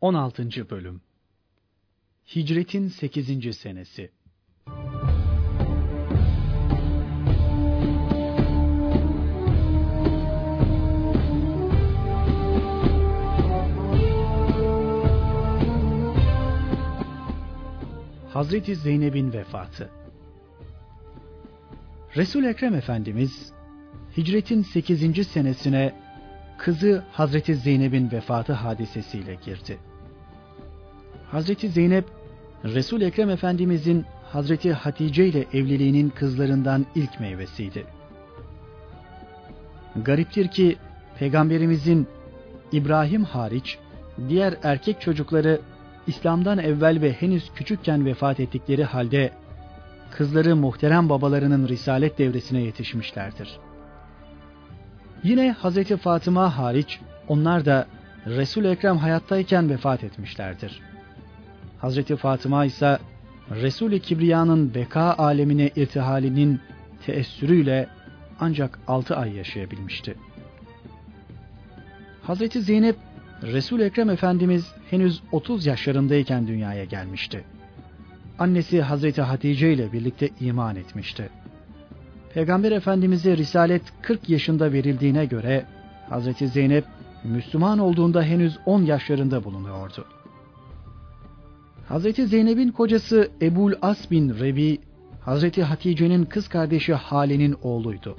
16. Bölüm Hicretin 8. Senesi Hazreti Zeynep'in vefatı resul Ekrem Efendimiz Hicretin 8. senesine kızı Hazreti Zeynep'in vefatı hadisesiyle girdi. Hazreti Zeynep, Resul Ekrem Efendimizin Hazreti Hatice ile evliliğinin kızlarından ilk meyvesiydi. Gariptir ki Peygamberimizin İbrahim hariç diğer erkek çocukları İslam'dan evvel ve henüz küçükken vefat ettikleri halde kızları muhterem babalarının risalet devresine yetişmişlerdir. Yine Hazreti Fatıma hariç onlar da Resul Ekrem hayattayken vefat etmişlerdir. Hazreti Fatıma ise Resul-i Kibriya'nın beka alemine irtihalinin teessürüyle ancak 6 ay yaşayabilmişti. Hazreti Zeynep, Resul Ekrem Efendimiz henüz 30 yaşlarındayken dünyaya gelmişti. Annesi Hazreti Hatice ile birlikte iman etmişti. Peygamber Efendimiz'e risalet 40 yaşında verildiğine göre Hazreti Zeynep Müslüman olduğunda henüz 10 yaşlarında bulunuyordu. Hazreti Zeynep'in kocası Ebul As bin Rebi, Hazreti Hatice'nin kız kardeşi Hale'nin oğluydu.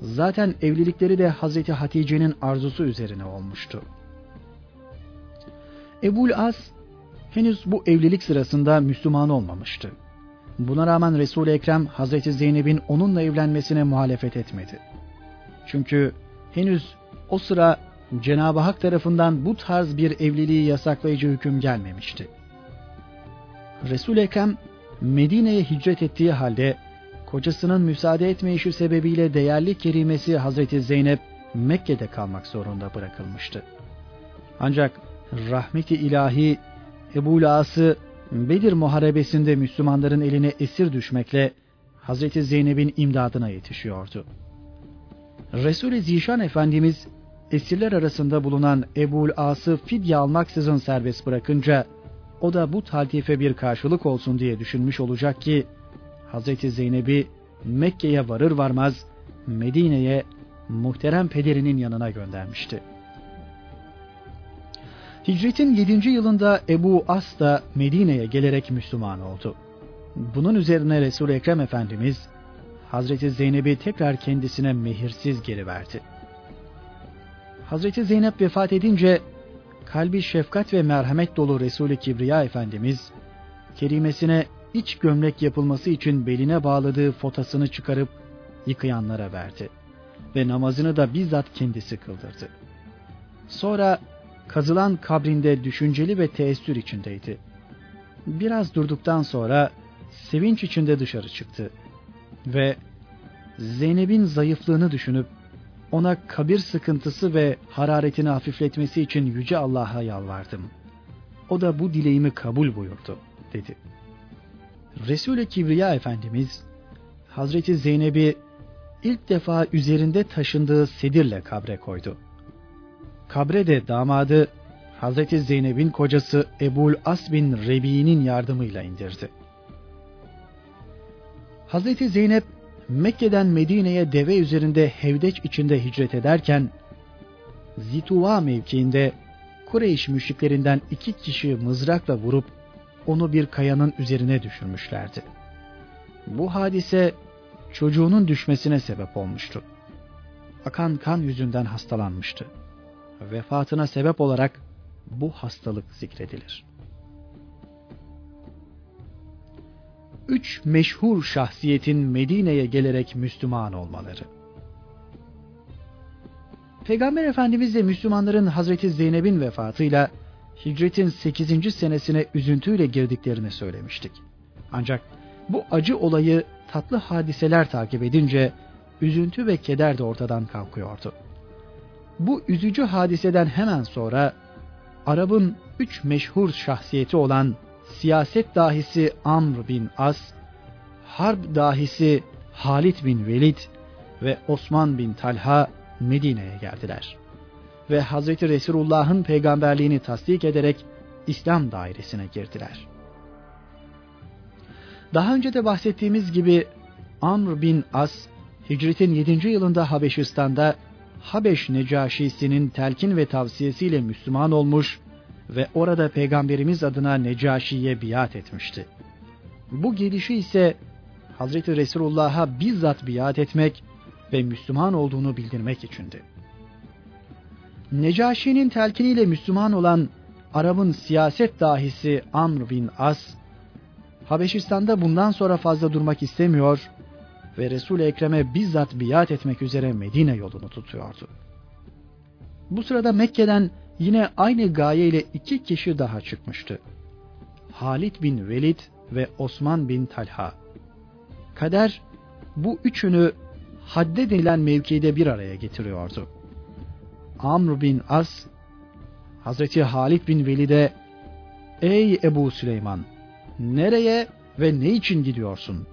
Zaten evlilikleri de Hazreti Hatice'nin arzusu üzerine olmuştu. Ebul As henüz bu evlilik sırasında Müslüman olmamıştı. Buna rağmen Resul-i Ekrem Hazreti Zeynep'in onunla evlenmesine muhalefet etmedi. Çünkü henüz o sıra Cenab-ı Hak tarafından bu tarz bir evliliği yasaklayıcı hüküm gelmemişti. Resul-i Ekrem Medine'ye hicret ettiği halde kocasının müsaade etmeyişi sebebiyle değerli kerimesi Hazreti Zeynep Mekke'de kalmak zorunda bırakılmıştı. Ancak rahmeti ilahi Ebu Las'ı Bedir Muharebesi'nde Müslümanların eline esir düşmekle Hazreti Zeynep'in imdadına yetişiyordu. Resul-i Zişan Efendimiz esirler arasında bulunan Ebu'l As'ı fidye almaksızın serbest bırakınca o da bu taltife bir karşılık olsun diye düşünmüş olacak ki Hazreti Zeynep'i Mekke'ye varır varmaz Medine'ye muhterem pederinin yanına göndermişti. Hicretin 7. yılında Ebu As da Medine'ye gelerek Müslüman oldu. Bunun üzerine Resul-i Ekrem Efendimiz Hazreti Zeynep'i tekrar kendisine mehirsiz geri verdi. Hazreti Zeynep vefat edince kalbi şefkat ve merhamet dolu Resul-i Kibriya Efendimiz kerimesine iç gömlek yapılması için beline bağladığı fotasını çıkarıp yıkayanlara verdi ve namazını da bizzat kendisi kıldırdı. Sonra kazılan kabrinde düşünceli ve teessür içindeydi. Biraz durduktan sonra sevinç içinde dışarı çıktı ve Zeynep'in zayıflığını düşünüp ona kabir sıkıntısı ve hararetini hafifletmesi için Yüce Allah'a yalvardım. O da bu dileğimi kabul buyurdu, dedi. Resul-i Kibriya Efendimiz, Hazreti Zeynep'i ilk defa üzerinde taşındığı sedirle kabre koydu. Kabre de damadı Hazreti Zeynep'in kocası Ebul As bin Rebi'nin yardımıyla indirdi. Hazreti Zeynep Mekke'den Medine'ye deve üzerinde hevdeç içinde hicret ederken Zituva mevkiinde Kureyş müşriklerinden iki kişi mızrakla vurup onu bir kayanın üzerine düşürmüşlerdi. Bu hadise çocuğunun düşmesine sebep olmuştu. Akan kan yüzünden hastalanmıştı. Vefatına sebep olarak bu hastalık zikredilir. Üç meşhur şahsiyetin Medine'ye gelerek Müslüman olmaları. Peygamber Efendimiz de Müslümanların Hazreti Zeynep'in vefatıyla hicretin 8. senesine üzüntüyle girdiklerini söylemiştik. Ancak bu acı olayı tatlı hadiseler takip edince üzüntü ve keder de ortadan kalkıyordu. Bu üzücü hadiseden hemen sonra Arap'ın üç meşhur şahsiyeti olan siyaset dahisi Amr bin As, harp dahisi Halid bin Velid ve Osman bin Talha Medine'ye geldiler. ve Hazreti Resulullah'ın peygamberliğini tasdik ederek İslam dairesine girdiler. Daha önce de bahsettiğimiz gibi Amr bin As, Hicret'in 7. yılında Habeşistan'da Habeş Necaşisi'nin telkin ve tavsiyesiyle Müslüman olmuş ve orada Peygamberimiz adına Necaşi'ye biat etmişti. Bu gelişi ise Hazreti Resulullah'a bizzat biat etmek ve Müslüman olduğunu bildirmek içindi. Necaşi'nin telkiniyle Müslüman olan Arap'ın siyaset dahisi Amr bin As, Habeşistan'da bundan sonra fazla durmak istemiyor ve Resul-i Ekrem'e bizzat biat etmek üzere Medine yolunu tutuyordu. Bu sırada Mekke'den yine aynı gaye ile iki kişi daha çıkmıştı. Halid bin Velid ve Osman bin Talha. Kader bu üçünü hadde denilen mevkide bir araya getiriyordu. Amr bin As, Hazreti Halid bin Velid'e Ey Ebu Süleyman! Nereye ve ne için gidiyorsun?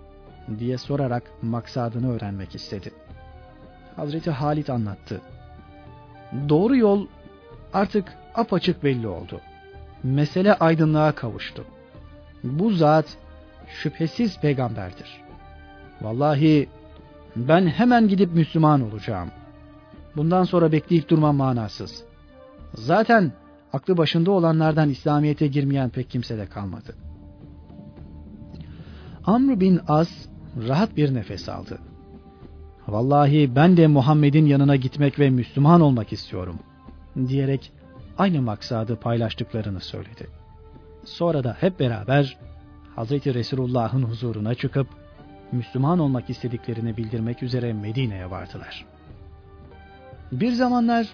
Diye sorarak maksadını öğrenmek istedi. Hazreti Halid anlattı. Doğru yol artık apaçık belli oldu. Mesele aydınlığa kavuştu. Bu zat şüphesiz peygamberdir. Vallahi ben hemen gidip Müslüman olacağım. Bundan sonra bekleyip durmam manasız. Zaten aklı başında olanlardan İslamiyet'e girmeyen pek kimse de kalmadı. Amr bin As rahat bir nefes aldı. Vallahi ben de Muhammed'in yanına gitmek ve Müslüman olmak istiyorum diyerek aynı maksadı paylaştıklarını söyledi. Sonra da hep beraber Hazreti Resulullah'ın huzuruna çıkıp Müslüman olmak istediklerini bildirmek üzere Medine'ye vardılar. Bir zamanlar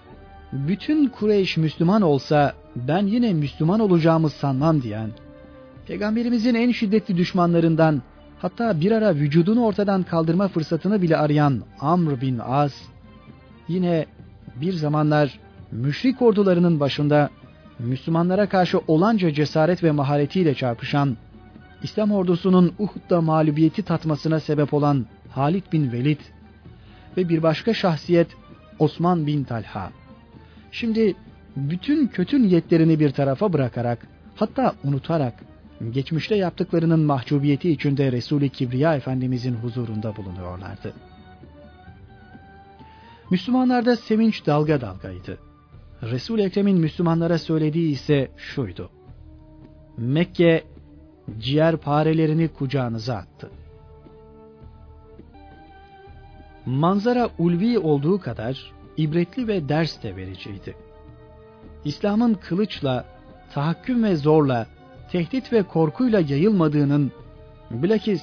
bütün Kureyş Müslüman olsa ben yine Müslüman olacağımı sanmam diyen, Peygamberimizin en şiddetli düşmanlarından hatta bir ara vücudunu ortadan kaldırma fırsatını bile arayan Amr bin As, yine bir zamanlar müşrik ordularının başında Müslümanlara karşı olanca cesaret ve maharetiyle çarpışan, İslam ordusunun Uhud'da mağlubiyeti tatmasına sebep olan Halid bin Velid ve bir başka şahsiyet Osman bin Talha. Şimdi bütün kötü niyetlerini bir tarafa bırakarak hatta unutarak geçmişte yaptıklarının mahcubiyeti içinde Resul-i Kibriya Efendimizin huzurunda bulunuyorlardı. Müslümanlarda sevinç dalga dalgaydı. resul Ekrem'in Müslümanlara söylediği ise şuydu. Mekke ciğer parelerini kucağınıza attı. Manzara ulvi olduğu kadar ibretli ve ders de vericiydi. İslam'ın kılıçla, tahakküm ve zorla, tehdit ve korkuyla yayılmadığının, bilakis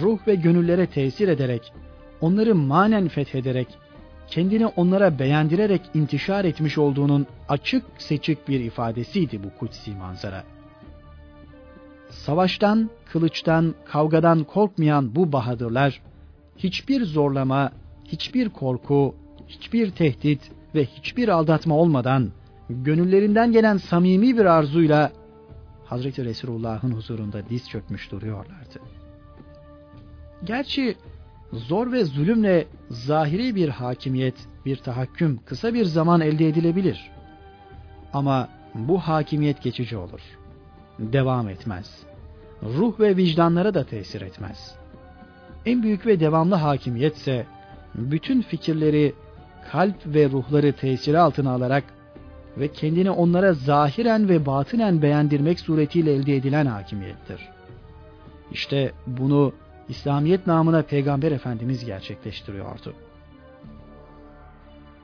ruh ve gönüllere tesir ederek, onları manen fethederek, kendini onlara beğendirerek intişar etmiş olduğunun açık seçik bir ifadesiydi bu kutsi manzara. Savaştan, kılıçtan, kavgadan korkmayan bu bahadırlar, hiçbir zorlama, hiçbir korku, hiçbir tehdit ve hiçbir aldatma olmadan gönüllerinden gelen samimi bir arzuyla Hazreti Resulullah'ın huzurunda diz çökmüş duruyorlardı. Gerçi zor ve zulümle zahiri bir hakimiyet, bir tahakküm kısa bir zaman elde edilebilir. Ama bu hakimiyet geçici olur. Devam etmez. Ruh ve vicdanlara da tesir etmez. En büyük ve devamlı hakimiyetse bütün fikirleri, kalp ve ruhları tesiri altına alarak ve kendini onlara zahiren ve batinen beğendirmek suretiyle elde edilen hakimiyettir. İşte bunu İslamiyet namına Peygamber Efendimiz gerçekleştiriyordu.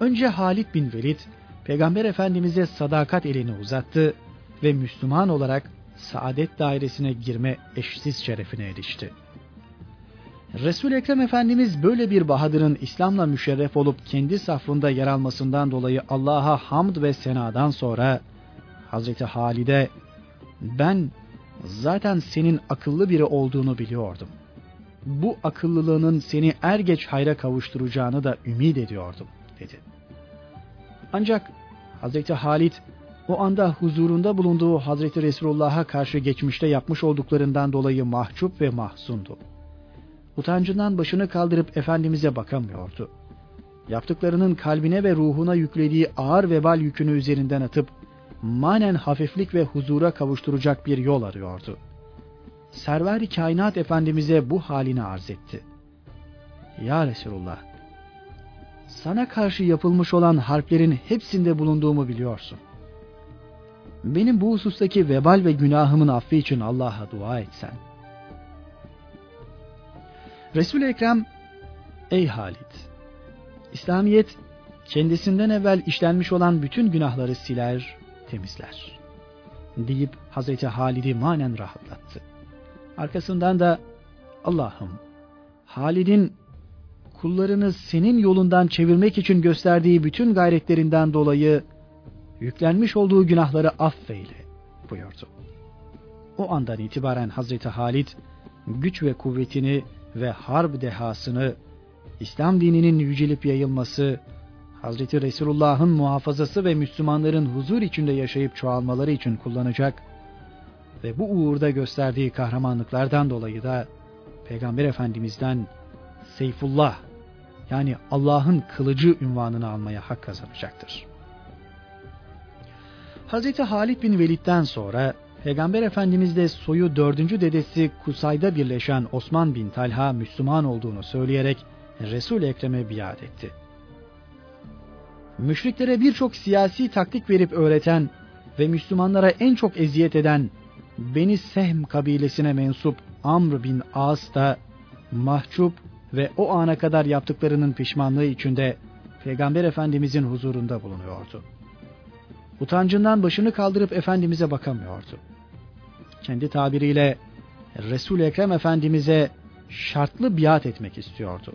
Önce Halid bin Velid, Peygamber Efendimiz'e sadakat elini uzattı ve Müslüman olarak saadet dairesine girme eşsiz şerefine erişti. Resul Ekrem Efendimiz böyle bir bahadırın İslam'la müşerref olup kendi safında yer almasından dolayı Allah'a hamd ve senadan sonra Hazreti Halide ben zaten senin akıllı biri olduğunu biliyordum. Bu akıllılığının seni er geç hayra kavuşturacağını da ümit ediyordum dedi. Ancak Hazreti Halid o anda huzurunda bulunduğu Hazreti Resulullah'a karşı geçmişte yapmış olduklarından dolayı mahcup ve mahzundu. Utancından başını kaldırıp Efendimiz'e bakamıyordu. yaptıklarının kalbine ve ruhuna yüklediği ağır vebal yükünü üzerinden atıp manen hafiflik ve huzura kavuşturacak bir yol arıyordu. Server-i Kainat Efendimiz'e bu halini arz etti. Ya Resulullah, sana karşı yapılmış olan harplerin hepsinde bulunduğumu biliyorsun. Benim bu husustaki vebal ve günahımın affı için Allah'a dua etsen. Resul-i Ekrem, ey Halit, İslamiyet kendisinden evvel işlenmiş olan bütün günahları siler, temizler. Deyip Hazreti Halid'i manen rahatlattı. Arkasından da Allah'ım Halid'in kullarını senin yolundan çevirmek için gösterdiği bütün gayretlerinden dolayı yüklenmiş olduğu günahları affeyle buyurdu. O andan itibaren Hazreti Halid güç ve kuvvetini ve harp dehasını İslam dininin yücelip yayılması, Hazreti Resulullah'ın muhafazası ve Müslümanların huzur içinde yaşayıp çoğalmaları için kullanacak ve bu uğurda gösterdiği kahramanlıklardan dolayı da Peygamber Efendimiz'den Seyfullah yani Allah'ın kılıcı ünvanını almaya hak kazanacaktır. Hazreti Halid bin Velid'den sonra Peygamber Efendimiz de soyu dördüncü dedesi Kusay'da birleşen Osman bin Talha Müslüman olduğunu söyleyerek Resul-i Ekrem'e biat etti. Müşriklere birçok siyasi taktik verip öğreten ve Müslümanlara en çok eziyet eden Beni Sehm kabilesine mensup Amr bin As da mahcup ve o ana kadar yaptıklarının pişmanlığı içinde Peygamber Efendimizin huzurunda bulunuyordu. Utancından başını kaldırıp Efendimiz'e bakamıyordu. Kendi tabiriyle Resul-i Ekrem Efendimiz'e şartlı biat etmek istiyordu.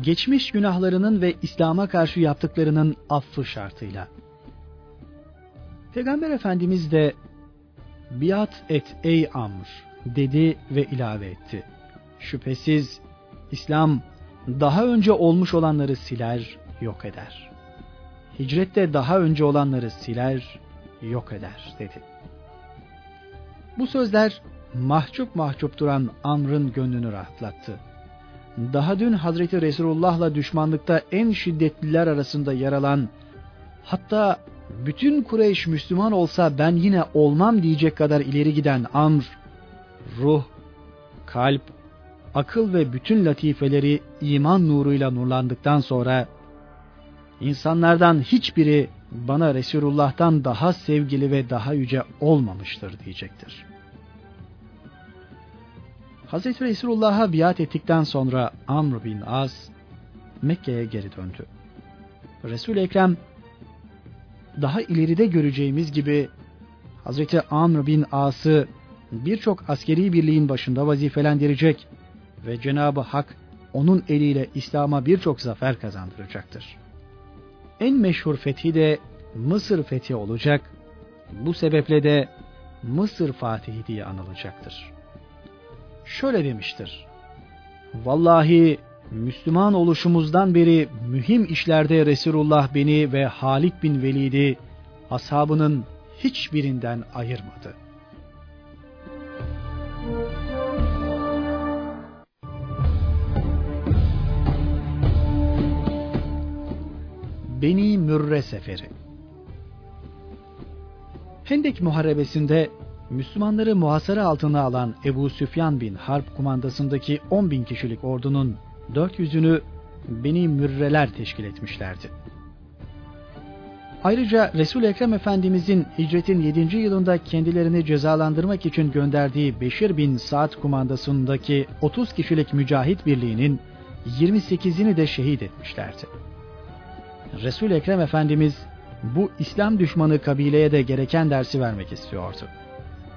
Geçmiş günahlarının ve İslam'a karşı yaptıklarının affı şartıyla. Peygamber Efendimiz de biat et ey Amr dedi ve ilave etti. Şüphesiz İslam daha önce olmuş olanları siler, yok eder. Hicrette daha önce olanları siler, yok eder dedi. Bu sözler mahcup mahcup duran Amr'ın gönlünü rahatlattı. Daha dün Hazreti Resulullah'la düşmanlıkta en şiddetliler arasında yer alan, hatta bütün Kureyş Müslüman olsa ben yine olmam diyecek kadar ileri giden Amr, ruh, kalp, akıl ve bütün latifeleri iman nuruyla nurlandıktan sonra insanlardan hiçbiri bana Resulullah'tan daha sevgili ve daha yüce olmamıştır diyecektir. Hz. Resulullah'a biat ettikten sonra Amr bin Az Mekke'ye geri döndü. resul Ekrem daha ileride göreceğimiz gibi Hz. Amr bin As'ı birçok askeri birliğin başında vazifelendirecek ve Cenab-ı Hak onun eliyle İslam'a birçok zafer kazandıracaktır. En meşhur fethi de Mısır fethi olacak. Bu sebeple de Mısır Fatihi diye anılacaktır. Şöyle demiştir. Vallahi Müslüman oluşumuzdan beri mühim işlerde Resulullah beni ve Halid bin Velid'i ashabının hiçbirinden ayırmadı. Beni Mürre Seferi Hendek Muharebesi'nde Müslümanları muhasara altına alan Ebu Süfyan bin Harp kumandasındaki 10 bin kişilik ordunun 400'ünü Beni Mürreler teşkil etmişlerdi. Ayrıca Resul Ekrem Efendimizin hicretin 7. yılında kendilerini cezalandırmak için gönderdiği Beşir bin Saad kumandasındaki 30 kişilik mücahit birliğinin 28'ini de şehit etmişlerdi. Resul Ekrem Efendimiz bu İslam düşmanı kabileye de gereken dersi vermek istiyordu.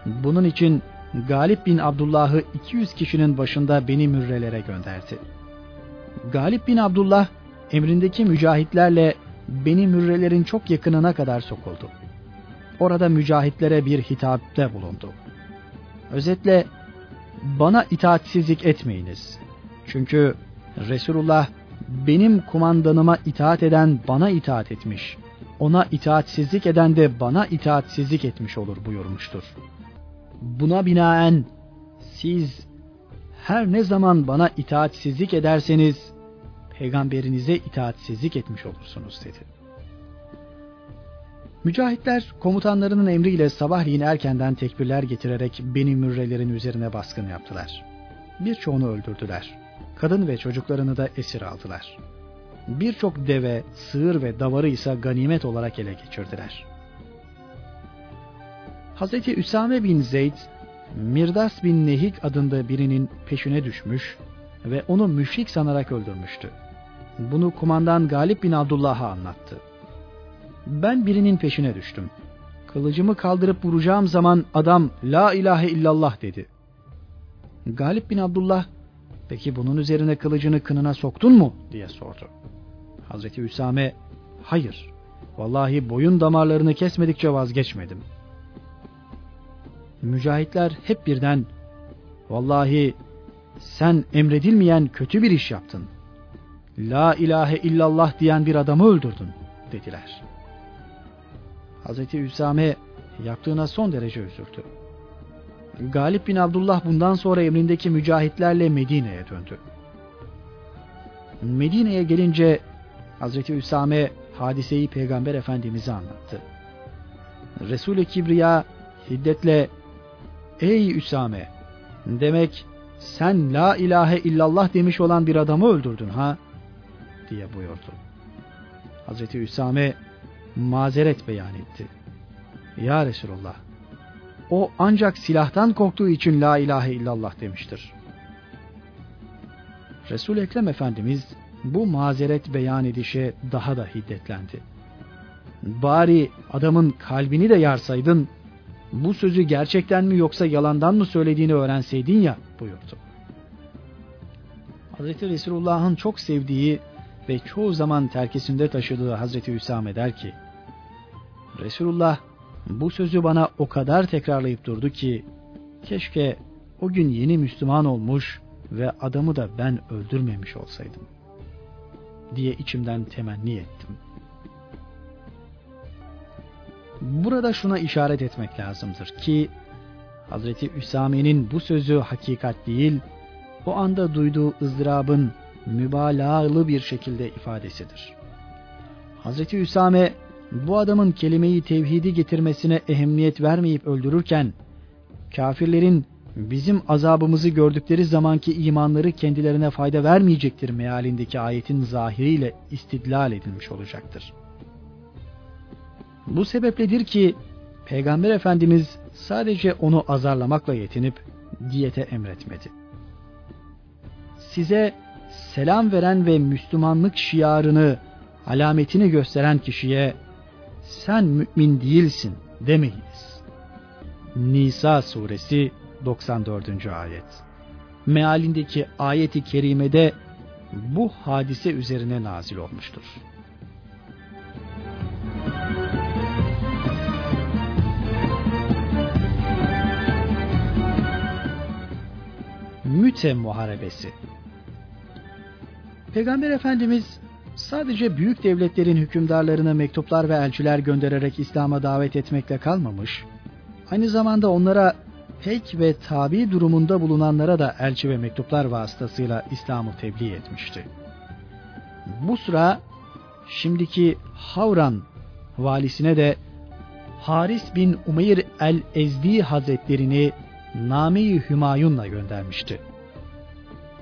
Bunun için Galip bin Abdullah'ı 200 kişinin başında Beni Mürrelere gönderdi. Galip bin Abdullah emrindeki mücahitlerle Beni Mürrelerin çok yakınına kadar sokuldu. Orada mücahitlere bir hitapte bulundu. Özetle bana itaatsizlik etmeyiniz. Çünkü Resulullah benim kumandanıma itaat eden bana itaat etmiş. Ona itaatsizlik eden de bana itaatsizlik etmiş olur buyurmuştur. Buna binaen siz her ne zaman bana itaatsizlik ederseniz peygamberinize itaatsizlik etmiş olursunuz dedi. Mücahitler komutanlarının emriyle sabahleyin erkenden tekbirler getirerek Beni Mürrelerin üzerine baskın yaptılar. Birçoğunu öldürdüler. Kadın ve çocuklarını da esir aldılar. Birçok deve, sığır ve davarı ise ganimet olarak ele geçirdiler. Hz. Üsame bin Zeyd, Mirdas bin Nehik adında birinin peşine düşmüş ve onu müşrik sanarak öldürmüştü. Bunu kumandan Galip bin Abdullah'a anlattı. Ben birinin peşine düştüm. Kılıcımı kaldırıp vuracağım zaman adam la ilahe illallah dedi. Galip bin Abdullah peki bunun üzerine kılıcını kınına soktun mu diye sordu. Hazreti Üsame hayır vallahi boyun damarlarını kesmedikçe vazgeçmedim. Mücahitler hep birden vallahi sen emredilmeyen kötü bir iş yaptın. La ilahe illallah diyen bir adamı öldürdün dediler. Hazreti Üsame yaptığına son derece üzüldü. Galip bin Abdullah bundan sonra emrindeki mücahitlerle Medine'ye döndü. Medine'ye gelince Hazreti Üsame hadiseyi Peygamber Efendimiz'e anlattı. Resul-i Kibriya hiddetle Ey Üsame demek sen la ilahe illallah demiş olan bir adamı öldürdün ha diye buyurdu. Hazreti Üsame mazeret beyan etti. Ya Resulullah o ancak silahtan korktuğu için la ilahe illallah demiştir. Resul Ekrem Efendimiz bu mazeret beyan edişe daha da hiddetlendi. Bari adamın kalbini de yarsaydın, bu sözü gerçekten mi yoksa yalandan mı söylediğini öğrenseydin ya buyurdu. Hazreti Resulullah'ın çok sevdiği ve çoğu zaman terkisinde taşıdığı Hazreti Üsame der ki, Resulullah bu sözü bana o kadar tekrarlayıp durdu ki, keşke o gün yeni Müslüman olmuş ve adamı da ben öldürmemiş olsaydım diye içimden temenni ettim. Burada şuna işaret etmek lazımdır ki Hazreti Üsame'nin bu sözü hakikat değil, o anda duyduğu ızdırabın mübalağalı bir şekilde ifadesidir. Hazreti Üsame bu adamın kelimeyi tevhidi getirmesine ehemmiyet vermeyip öldürürken kafirlerin bizim azabımızı gördükleri zamanki imanları kendilerine fayda vermeyecektir mealindeki ayetin zahiriyle istidlal edilmiş olacaktır. Bu sebepledir ki Peygamber Efendimiz sadece onu azarlamakla yetinip diyete emretmedi. Size selam veren ve Müslümanlık şiarını, alametini gösteren kişiye sen mümin değilsin demeyiniz. Nisa suresi 94. ayet. Mealindeki ayeti kerimede bu hadise üzerine nazil olmuştur. Müte Muharebesi Peygamber Efendimiz sadece büyük devletlerin hükümdarlarına mektuplar ve elçiler göndererek İslam'a davet etmekle kalmamış, aynı zamanda onlara pek ve tabi durumunda bulunanlara da elçi ve mektuplar vasıtasıyla İslam'ı tebliğ etmişti. Bu sıra şimdiki Havran valisine de Haris bin Umeyr el-Ezdi Hazretlerini Name-i Hümayun'la göndermişti.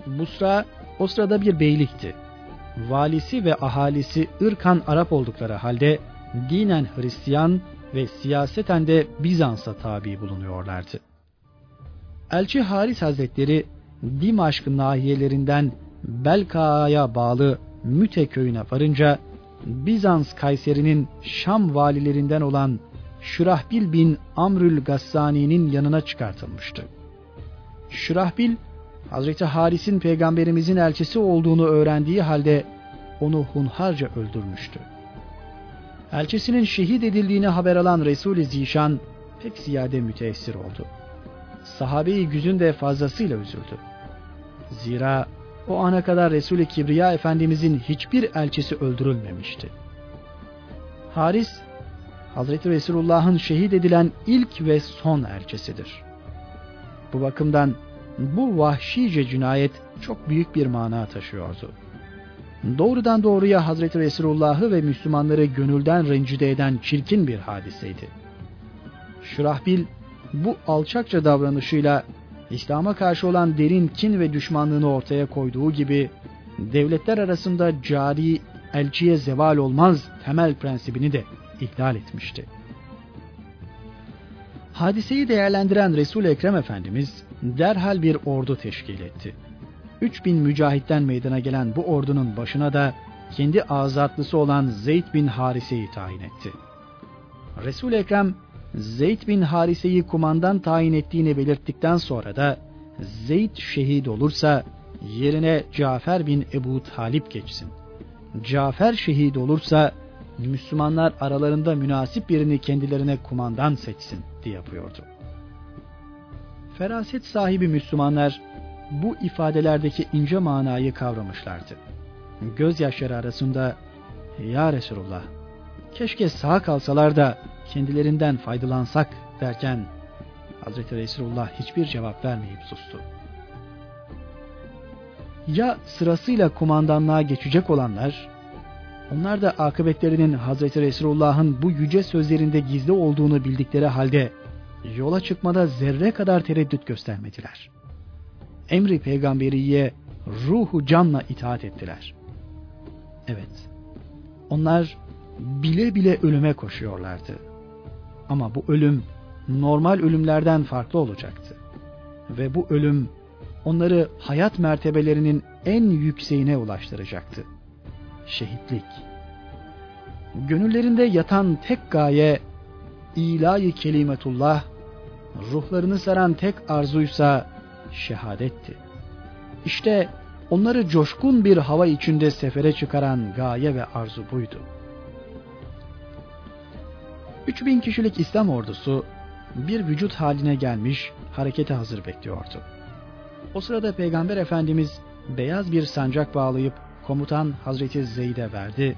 Busra o sırada bir beylikti. Valisi ve ahalisi ırkan Arap oldukları halde dinen Hristiyan ve siyaseten de Bizans'a tabi bulunuyorlardı. Elçi Haris Hazretleri Dimaşk nahiyelerinden Belka'ya bağlı Müte köyüne varınca Bizans Kayseri'nin Şam valilerinden olan Şurahbil bin Amrül Gassani'nin yanına çıkartılmıştı. Şurahbil, Hazreti Haris'in peygamberimizin elçisi olduğunu öğrendiği halde onu hunharca öldürmüştü. Elçisinin şehit edildiğini haber alan Resul-i Zişan pek ziyade müteessir oldu. Sahabeyi güzün de fazlasıyla üzüldü. Zira o ana kadar Resul-i Kibriya Efendimizin hiçbir elçisi öldürülmemişti. Haris Hazreti Resulullah'ın şehit edilen ilk ve son elçisidir. Bu bakımdan bu vahşice cinayet çok büyük bir mana taşıyordu. doğrudan doğruya Hazreti Resulullah'ı ve Müslümanları gönülden rencide eden çirkin bir hadiseydi. Şurahbil bu alçakça davranışıyla İslam'a karşı olan derin kin ve düşmanlığını ortaya koyduğu gibi devletler arasında cari elçiye zeval olmaz temel prensibini de ihlal etmişti. Hadiseyi değerlendiren Resul Ekrem Efendimiz derhal bir ordu teşkil etti. 3000 mücahitten meydana gelen bu ordunun başına da kendi azatlısı olan Zeyd bin Harise'yi tayin etti. Resul Ekrem Zeyd bin Harise'yi kumandan tayin ettiğini belirttikten sonra da Zeyd şehit olursa yerine Cafer bin Ebu Talip geçsin. Cafer şehit olursa Müslümanlar aralarında münasip birini kendilerine kumandan seçsin diye yapıyordu. Feraset sahibi Müslümanlar bu ifadelerdeki ince manayı kavramışlardı. Gözyaşları arasında Ya Resulullah keşke sağ kalsalar da kendilerinden faydalansak derken Hazreti Resulullah hiçbir cevap vermeyip sustu. Ya sırasıyla kumandanlığa geçecek olanlar, onlar da akıbetlerinin Hazreti Resulullah'ın bu yüce sözlerinde gizli olduğunu bildikleri halde yola çıkmada zerre kadar tereddüt göstermediler. Emri peygamberiye ruhu canla itaat ettiler. Evet, onlar bile bile ölüme koşuyorlardı. Ama bu ölüm normal ölümlerden farklı olacaktı. Ve bu ölüm onları hayat mertebelerinin en yükseğine ulaştıracaktı. Şehitlik. Gönüllerinde yatan tek gaye ilahi kelimetullah, ruhlarını saran tek arzuysa şehadetti. İşte onları coşkun bir hava içinde sefere çıkaran gaye ve arzu buydu. 3000 kişilik İslam ordusu bir vücut haline gelmiş harekete hazır bekliyordu. O sırada Peygamber Efendimiz beyaz bir sancak bağlayıp komutan Hazreti Zeyd'e verdi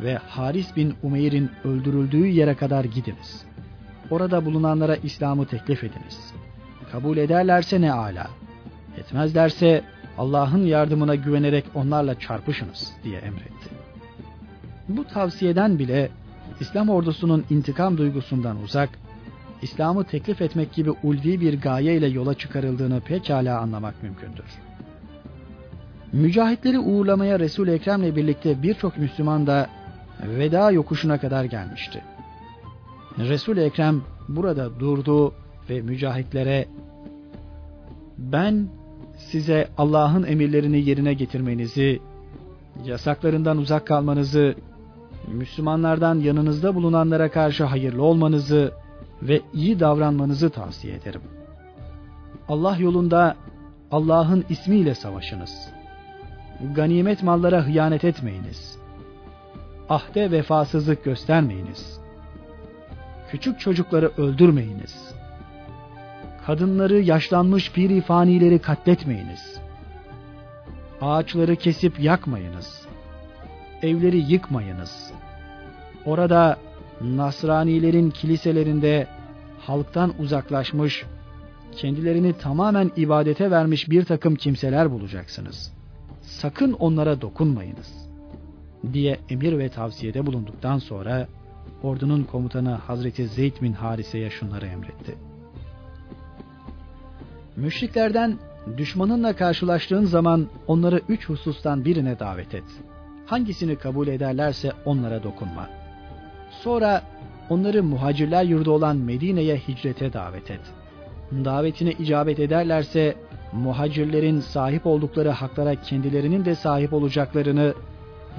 ve Haris bin Umeyr'in öldürüldüğü yere kadar gidiniz. Orada bulunanlara İslam'ı teklif ediniz. Kabul ederlerse ne ala, etmezlerse Allah'ın yardımına güvenerek onlarla çarpışınız diye emretti. Bu tavsiyeden bile İslam ordusunun intikam duygusundan uzak, İslam'ı teklif etmek gibi ulvi bir gaye ile yola çıkarıldığını pekala anlamak mümkündür. Mücahitleri uğurlamaya Resul-i Ekrem'le birlikte birçok Müslüman da veda yokuşuna kadar gelmişti. Resul-i Ekrem burada durdu ve mücahitlere ben size Allah'ın emirlerini yerine getirmenizi, yasaklarından uzak kalmanızı, Müslümanlardan yanınızda bulunanlara karşı hayırlı olmanızı ve iyi davranmanızı tavsiye ederim. Allah yolunda Allah'ın ismiyle savaşınız. Ganimet mallara hıyanet etmeyiniz. Ahde vefasızlık göstermeyiniz. Küçük çocukları öldürmeyiniz. Kadınları yaşlanmış piri fanileri katletmeyiniz. Ağaçları kesip yakmayınız. Evleri yıkmayınız. Orada Nasranilerin kiliselerinde halktan uzaklaşmış, kendilerini tamamen ibadete vermiş bir takım kimseler bulacaksınız. Sakın onlara dokunmayınız. Diye emir ve tavsiyede bulunduktan sonra ordunun komutanı Hazreti Zeyd bin Harise'ye şunları emretti. Müşriklerden düşmanınla karşılaştığın zaman onları üç husustan birine davet et. Hangisini kabul ederlerse onlara dokunma.'' Sonra onları muhacirler yurdu olan Medine'ye hicrete davet et. Davetine icabet ederlerse muhacirlerin sahip oldukları haklara kendilerinin de sahip olacaklarını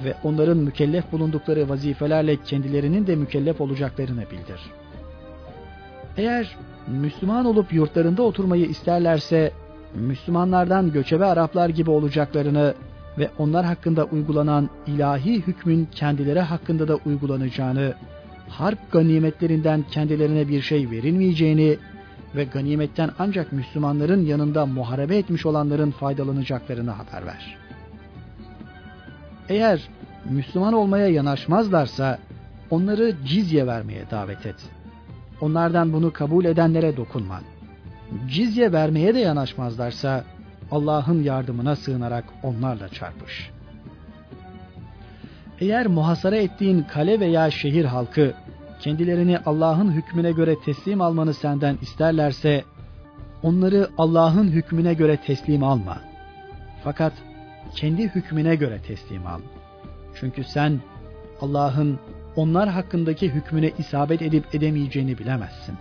ve onların mükellef bulundukları vazifelerle kendilerinin de mükellef olacaklarını bildir. Eğer Müslüman olup yurtlarında oturmayı isterlerse Müslümanlardan göçebe Araplar gibi olacaklarını ve onlar hakkında uygulanan ilahi hükmün kendileri hakkında da uygulanacağını harp ganimetlerinden kendilerine bir şey verilmeyeceğini ve ganimetten ancak Müslümanların yanında muharebe etmiş olanların faydalanacaklarını haber ver. Eğer Müslüman olmaya yanaşmazlarsa onları cizye vermeye davet et. Onlardan bunu kabul edenlere dokunma. Cizye vermeye de yanaşmazlarsa Allah'ın yardımına sığınarak onlarla çarpış. Eğer muhasara ettiğin kale veya şehir halkı kendilerini Allah'ın hükmüne göre teslim almanı senden isterlerse onları Allah'ın hükmüne göre teslim alma. Fakat kendi hükmüne göre teslim al. Çünkü sen Allah'ın onlar hakkındaki hükmüne isabet edip edemeyeceğini bilemezsin.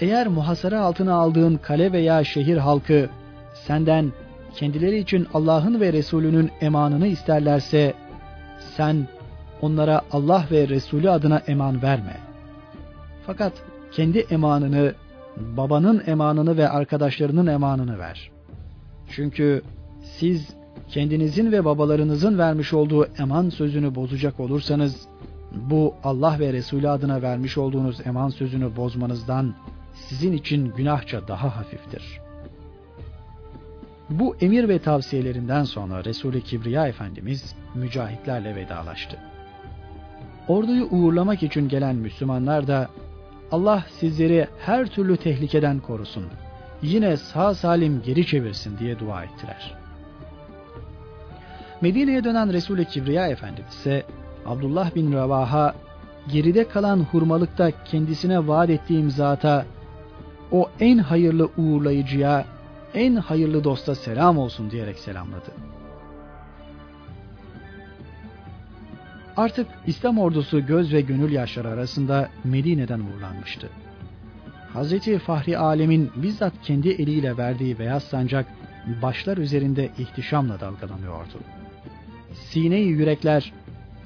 Eğer muhasara altına aldığın kale veya şehir halkı senden kendileri için Allah'ın ve Resulünün emanını isterlerse sen onlara Allah ve Resulü adına eman verme. Fakat kendi emanını, babanın emanını ve arkadaşlarının emanını ver. Çünkü siz kendinizin ve babalarınızın vermiş olduğu eman sözünü bozacak olursanız, bu Allah ve Resulü adına vermiş olduğunuz eman sözünü bozmanızdan sizin için günahça daha hafiftir. Bu emir ve tavsiyelerinden sonra Resulü Kibriya Efendimiz mücahitlerle vedalaştı. Orduyu uğurlamak için gelen Müslümanlar da Allah sizleri her türlü tehlikeden korusun, yine sağ salim geri çevirsin diye dua ettiler. Medine'ye dönen Resulü Kibriya Efendimiz ise Abdullah bin Ravaha geride kalan hurmalıkta kendisine vaat ettiğim zata o en hayırlı uğurlayıcıya, en hayırlı dosta selam olsun diyerek selamladı. Artık İslam ordusu göz ve gönül yaşları arasında Medine'den uğurlanmıştı. Hazreti Fahri Alem'in bizzat kendi eliyle verdiği beyaz sancak başlar üzerinde ihtişamla dalgalanıyordu. Sine-i yürekler,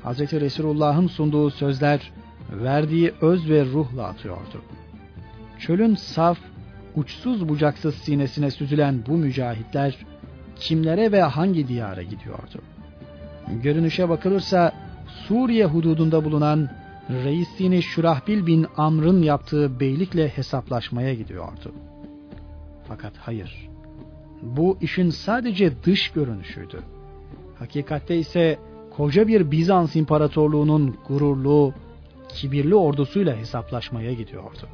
Hazreti Resulullah'ın sunduğu sözler, verdiği öz ve ruhla atıyordu. Çölün saf, uçsuz bucaksız sinesine süzülen bu mücahitler, kimlere ve hangi diyara gidiyordu? Görünüşe bakılırsa Suriye hududunda bulunan Reisini Şurahbil bin Amr'ın yaptığı beylikle hesaplaşmaya gidiyordu. Fakat hayır, bu işin sadece dış görünüşüydü. Hakikatte ise koca bir Bizans İmparatorluğu'nun gururlu, kibirli ordusuyla hesaplaşmaya gidiyordu.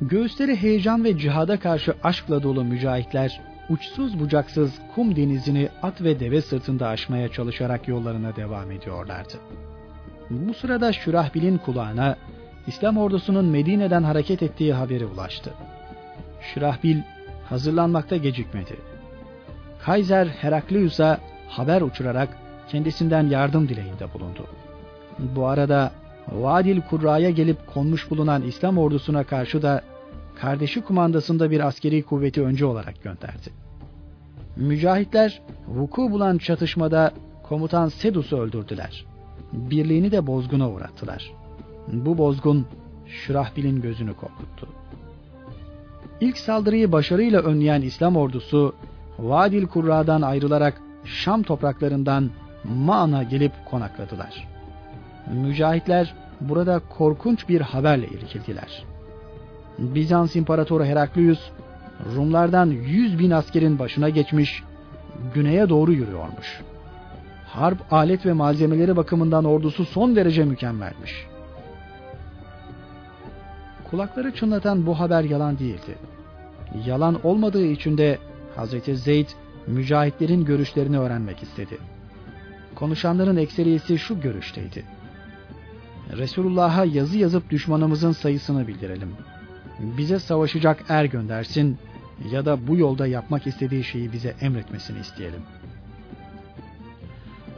Göğüsleri heyecan ve cihada karşı aşkla dolu mücahitler uçsuz bucaksız kum denizini at ve deve sırtında aşmaya çalışarak yollarına devam ediyorlardı. Bu sırada Şurahbil'in kulağına İslam ordusunun Medine'den hareket ettiği haberi ulaştı. Şurahbil hazırlanmakta gecikmedi. Kaiser Heraklius'a haber uçurarak kendisinden yardım dileğinde bulundu. Bu arada Vadil Kurra'ya gelip konmuş bulunan İslam ordusuna karşı da kardeşi kumandasında bir askeri kuvveti önce olarak gönderdi. Mücahitler vuku bulan çatışmada komutan Sedus'u öldürdüler. Birliğini de bozguna uğrattılar. Bu bozgun Şurahbil'in gözünü korkuttu. İlk saldırıyı başarıyla önleyen İslam ordusu Vadil Kurra'dan ayrılarak Şam topraklarından Ma'na gelip konakladılar. Mücahitler burada korkunç bir haberle irkildiler. Bizans İmparatoru Heraklius Rumlardan 100 bin askerin başına geçmiş, güneye doğru yürüyormuş. Harp alet ve malzemeleri bakımından ordusu son derece mükemmelmiş. Kulakları çınlatan bu haber yalan değildi. Yalan olmadığı için de Hazreti Zeyd mücahitlerin görüşlerini öğrenmek istedi. Konuşanların ekseriyesi şu görüşteydi. Resulullah'a yazı yazıp düşmanımızın sayısını bildirelim.'' bize savaşacak er göndersin ya da bu yolda yapmak istediği şeyi bize emretmesini isteyelim.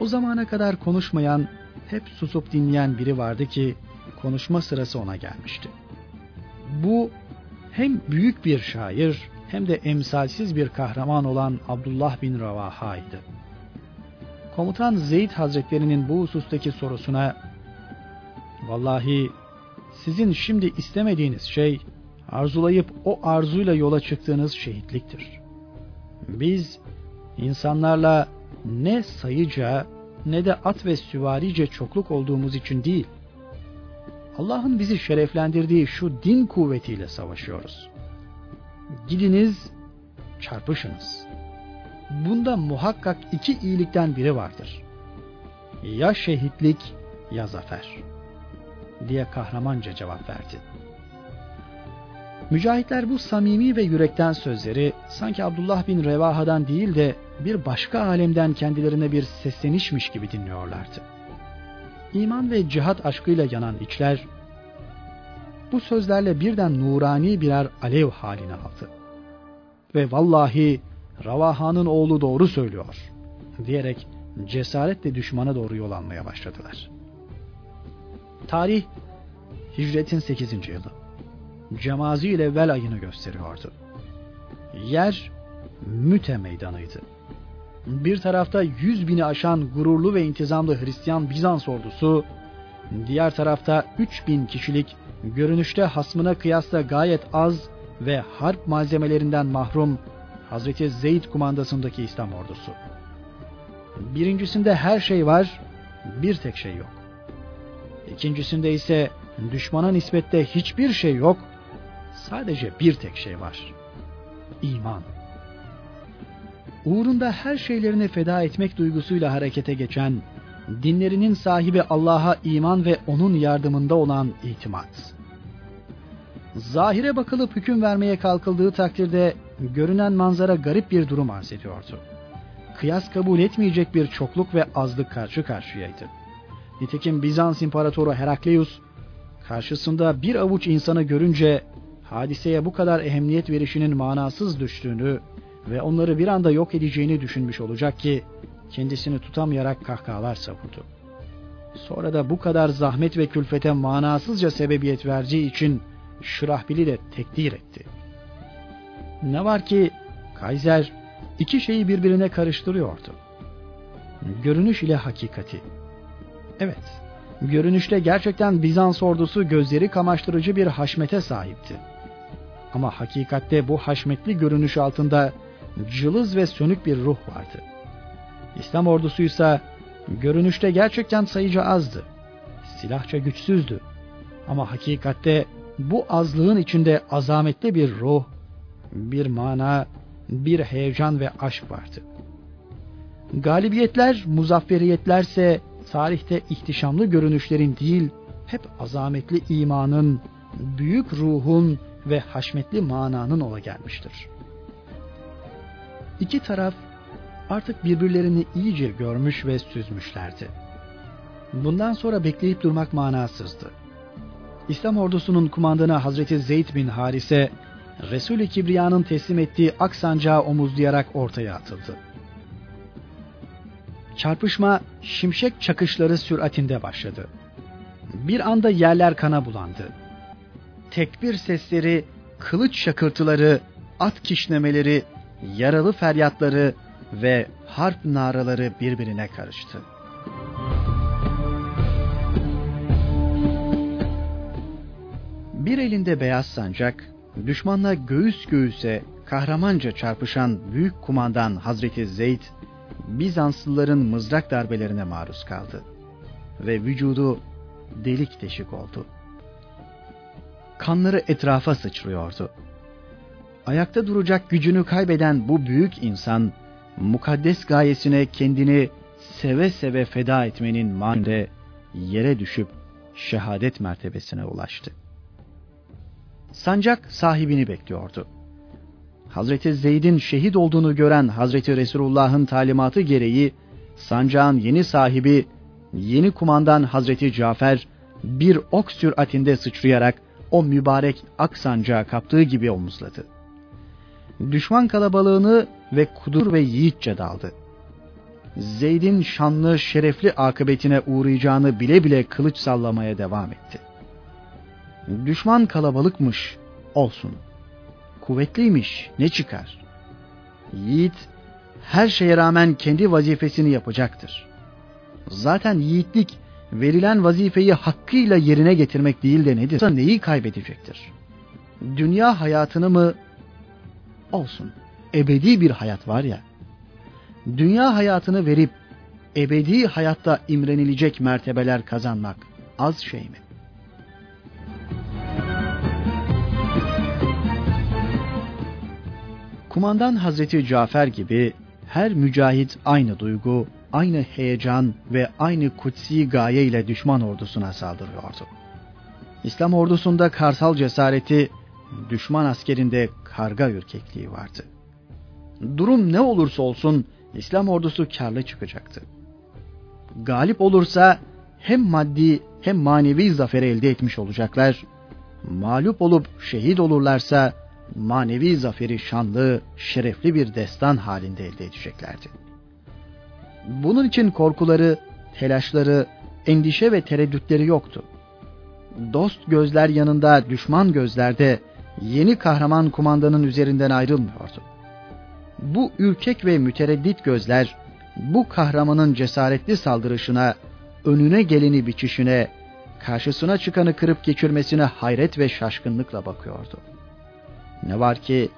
O zamana kadar konuşmayan, hep susup dinleyen biri vardı ki konuşma sırası ona gelmişti. Bu hem büyük bir şair hem de emsalsiz bir kahraman olan Abdullah bin Ravaha'ydı. Komutan Zeyd Hazretlerinin bu husustaki sorusuna Vallahi sizin şimdi istemediğiniz şey arzulayıp o arzuyla yola çıktığınız şehitliktir. Biz insanlarla ne sayıca ne de at ve süvarice çokluk olduğumuz için değil, Allah'ın bizi şereflendirdiği şu din kuvvetiyle savaşıyoruz. Gidiniz, çarpışınız. Bunda muhakkak iki iyilikten biri vardır. Ya şehitlik ya zafer diye kahramanca cevap verdi. Mücahitler bu samimi ve yürekten sözleri sanki Abdullah bin Revaha'dan değil de bir başka alemden kendilerine bir seslenişmiş gibi dinliyorlardı. İman ve cihat aşkıyla yanan içler, bu sözlerle birden nurani birer alev haline aldı. Ve vallahi Ravaha'nın oğlu doğru söylüyor diyerek cesaretle düşmana doğru yol almaya başladılar. Tarih hicretin 8. yılı. Cemazi ile evvel ayını gösteriyordu. Yer Müte meydanıydı. Bir tarafta yüz bini aşan gururlu ve intizamlı Hristiyan Bizans ordusu, diğer tarafta üç bin kişilik görünüşte hasmına kıyasla gayet az ve harp malzemelerinden mahrum Hazreti Zeyd kumandasındaki İslam ordusu. Birincisinde her şey var, bir tek şey yok. İkincisinde ise düşmana nispette hiçbir şey yok, sadece bir tek şey var. İman. Uğrunda her şeylerini feda etmek duygusuyla harekete geçen, dinlerinin sahibi Allah'a iman ve onun yardımında olan itimat. Zahire bakılıp hüküm vermeye kalkıldığı takdirde görünen manzara garip bir durum arz ediyordu. Kıyas kabul etmeyecek bir çokluk ve azlık karşı karşıyaydı. Nitekim Bizans İmparatoru Herakleius karşısında bir avuç insanı görünce hadiseye bu kadar ehemmiyet verişinin manasız düştüğünü ve onları bir anda yok edeceğini düşünmüş olacak ki kendisini tutamayarak kahkahalar savurdu. Sonra da bu kadar zahmet ve külfete manasızca sebebiyet verdiği için Şırahbil'i de tekdir etti. Ne var ki Kaiser iki şeyi birbirine karıştırıyordu. Görünüş ile hakikati. Evet, görünüşte gerçekten Bizans ordusu gözleri kamaştırıcı bir haşmete sahipti. Ama hakikatte bu haşmetli görünüş altında cılız ve sönük bir ruh vardı. İslam ordusuysa görünüşte gerçekten sayıca azdı. Silahça güçsüzdü. Ama hakikatte bu azlığın içinde azametli bir ruh, bir mana, bir heyecan ve aşk vardı. Galibiyetler, muzafferiyetlerse tarihte ihtişamlı görünüşlerin değil, hep azametli imanın, büyük ruhun ve haşmetli mananın ola gelmiştir. İki taraf artık birbirlerini iyice görmüş ve süzmüşlerdi. Bundan sonra bekleyip durmak manasızdı. İslam ordusunun kumandanı Hazreti Zeyd bin Harise, Resul-i Kibriya'nın teslim ettiği aksancağı omuzlayarak ortaya atıldı. Çarpışma şimşek çakışları süratinde başladı. Bir anda yerler kana bulandı. Tekbir sesleri, kılıç şakırtıları, at kişnemeleri, yaralı feryatları ve harp naraları birbirine karıştı. Bir elinde beyaz sancak, düşmanla göğüs göğüse kahramanca çarpışan büyük kumandan Hazreti Zeyd, Bizanslıların mızrak darbelerine maruz kaldı ve vücudu delik deşik oldu. Kanları etrafa sıçrıyordu. Ayakta duracak gücünü kaybeden bu büyük insan, mukaddes gayesine kendini seve seve feda etmenin maninde yere düşüp şehadet mertebesine ulaştı. Sancak sahibini bekliyordu. Hazreti Zeyd'in şehit olduğunu gören Hazreti Resulullah'ın talimatı gereği sancağın yeni sahibi, yeni kumandan Hazreti Cafer bir ok süratinde sıçrayarak o mübarek ak sancağı kaptığı gibi omuzladı. Düşman kalabalığını ve kudur ve yiğitçe daldı. Zeyd'in şanlı, şerefli akıbetine uğrayacağını bile bile kılıç sallamaya devam etti. Düşman kalabalıkmış, olsun. Kuvvetliymiş, ne çıkar? Yiğit, her şeye rağmen kendi vazifesini yapacaktır. Zaten yiğitlik, verilen vazifeyi hakkıyla yerine getirmek değil de nedir? Neyi kaybedecektir? Dünya hayatını mı? Olsun, ebedi bir hayat var ya. Dünya hayatını verip, ebedi hayatta imrenilecek mertebeler kazanmak az şey mi? Kumandan Hazreti Cafer gibi her mücahit aynı duygu, aynı heyecan ve aynı kutsi gaye ile düşman ordusuna saldırıyordu. İslam ordusunda karsal cesareti, düşman askerinde karga ürkekliği vardı. Durum ne olursa olsun İslam ordusu karlı çıkacaktı. Galip olursa hem maddi hem manevi zafer elde etmiş olacaklar. Mağlup olup şehit olurlarsa manevi zaferi şanlı, şerefli bir destan halinde elde edeceklerdi. Bunun için korkuları, telaşları, endişe ve tereddütleri yoktu. Dost gözler yanında düşman gözlerde yeni kahraman kumandanın üzerinden ayrılmıyordu. Bu ürkek ve mütereddit gözler bu kahramanın cesaretli saldırışına, önüne geleni biçişine, karşısına çıkanı kırıp geçirmesine hayret ve şaşkınlıkla bakıyordu. Ne var ki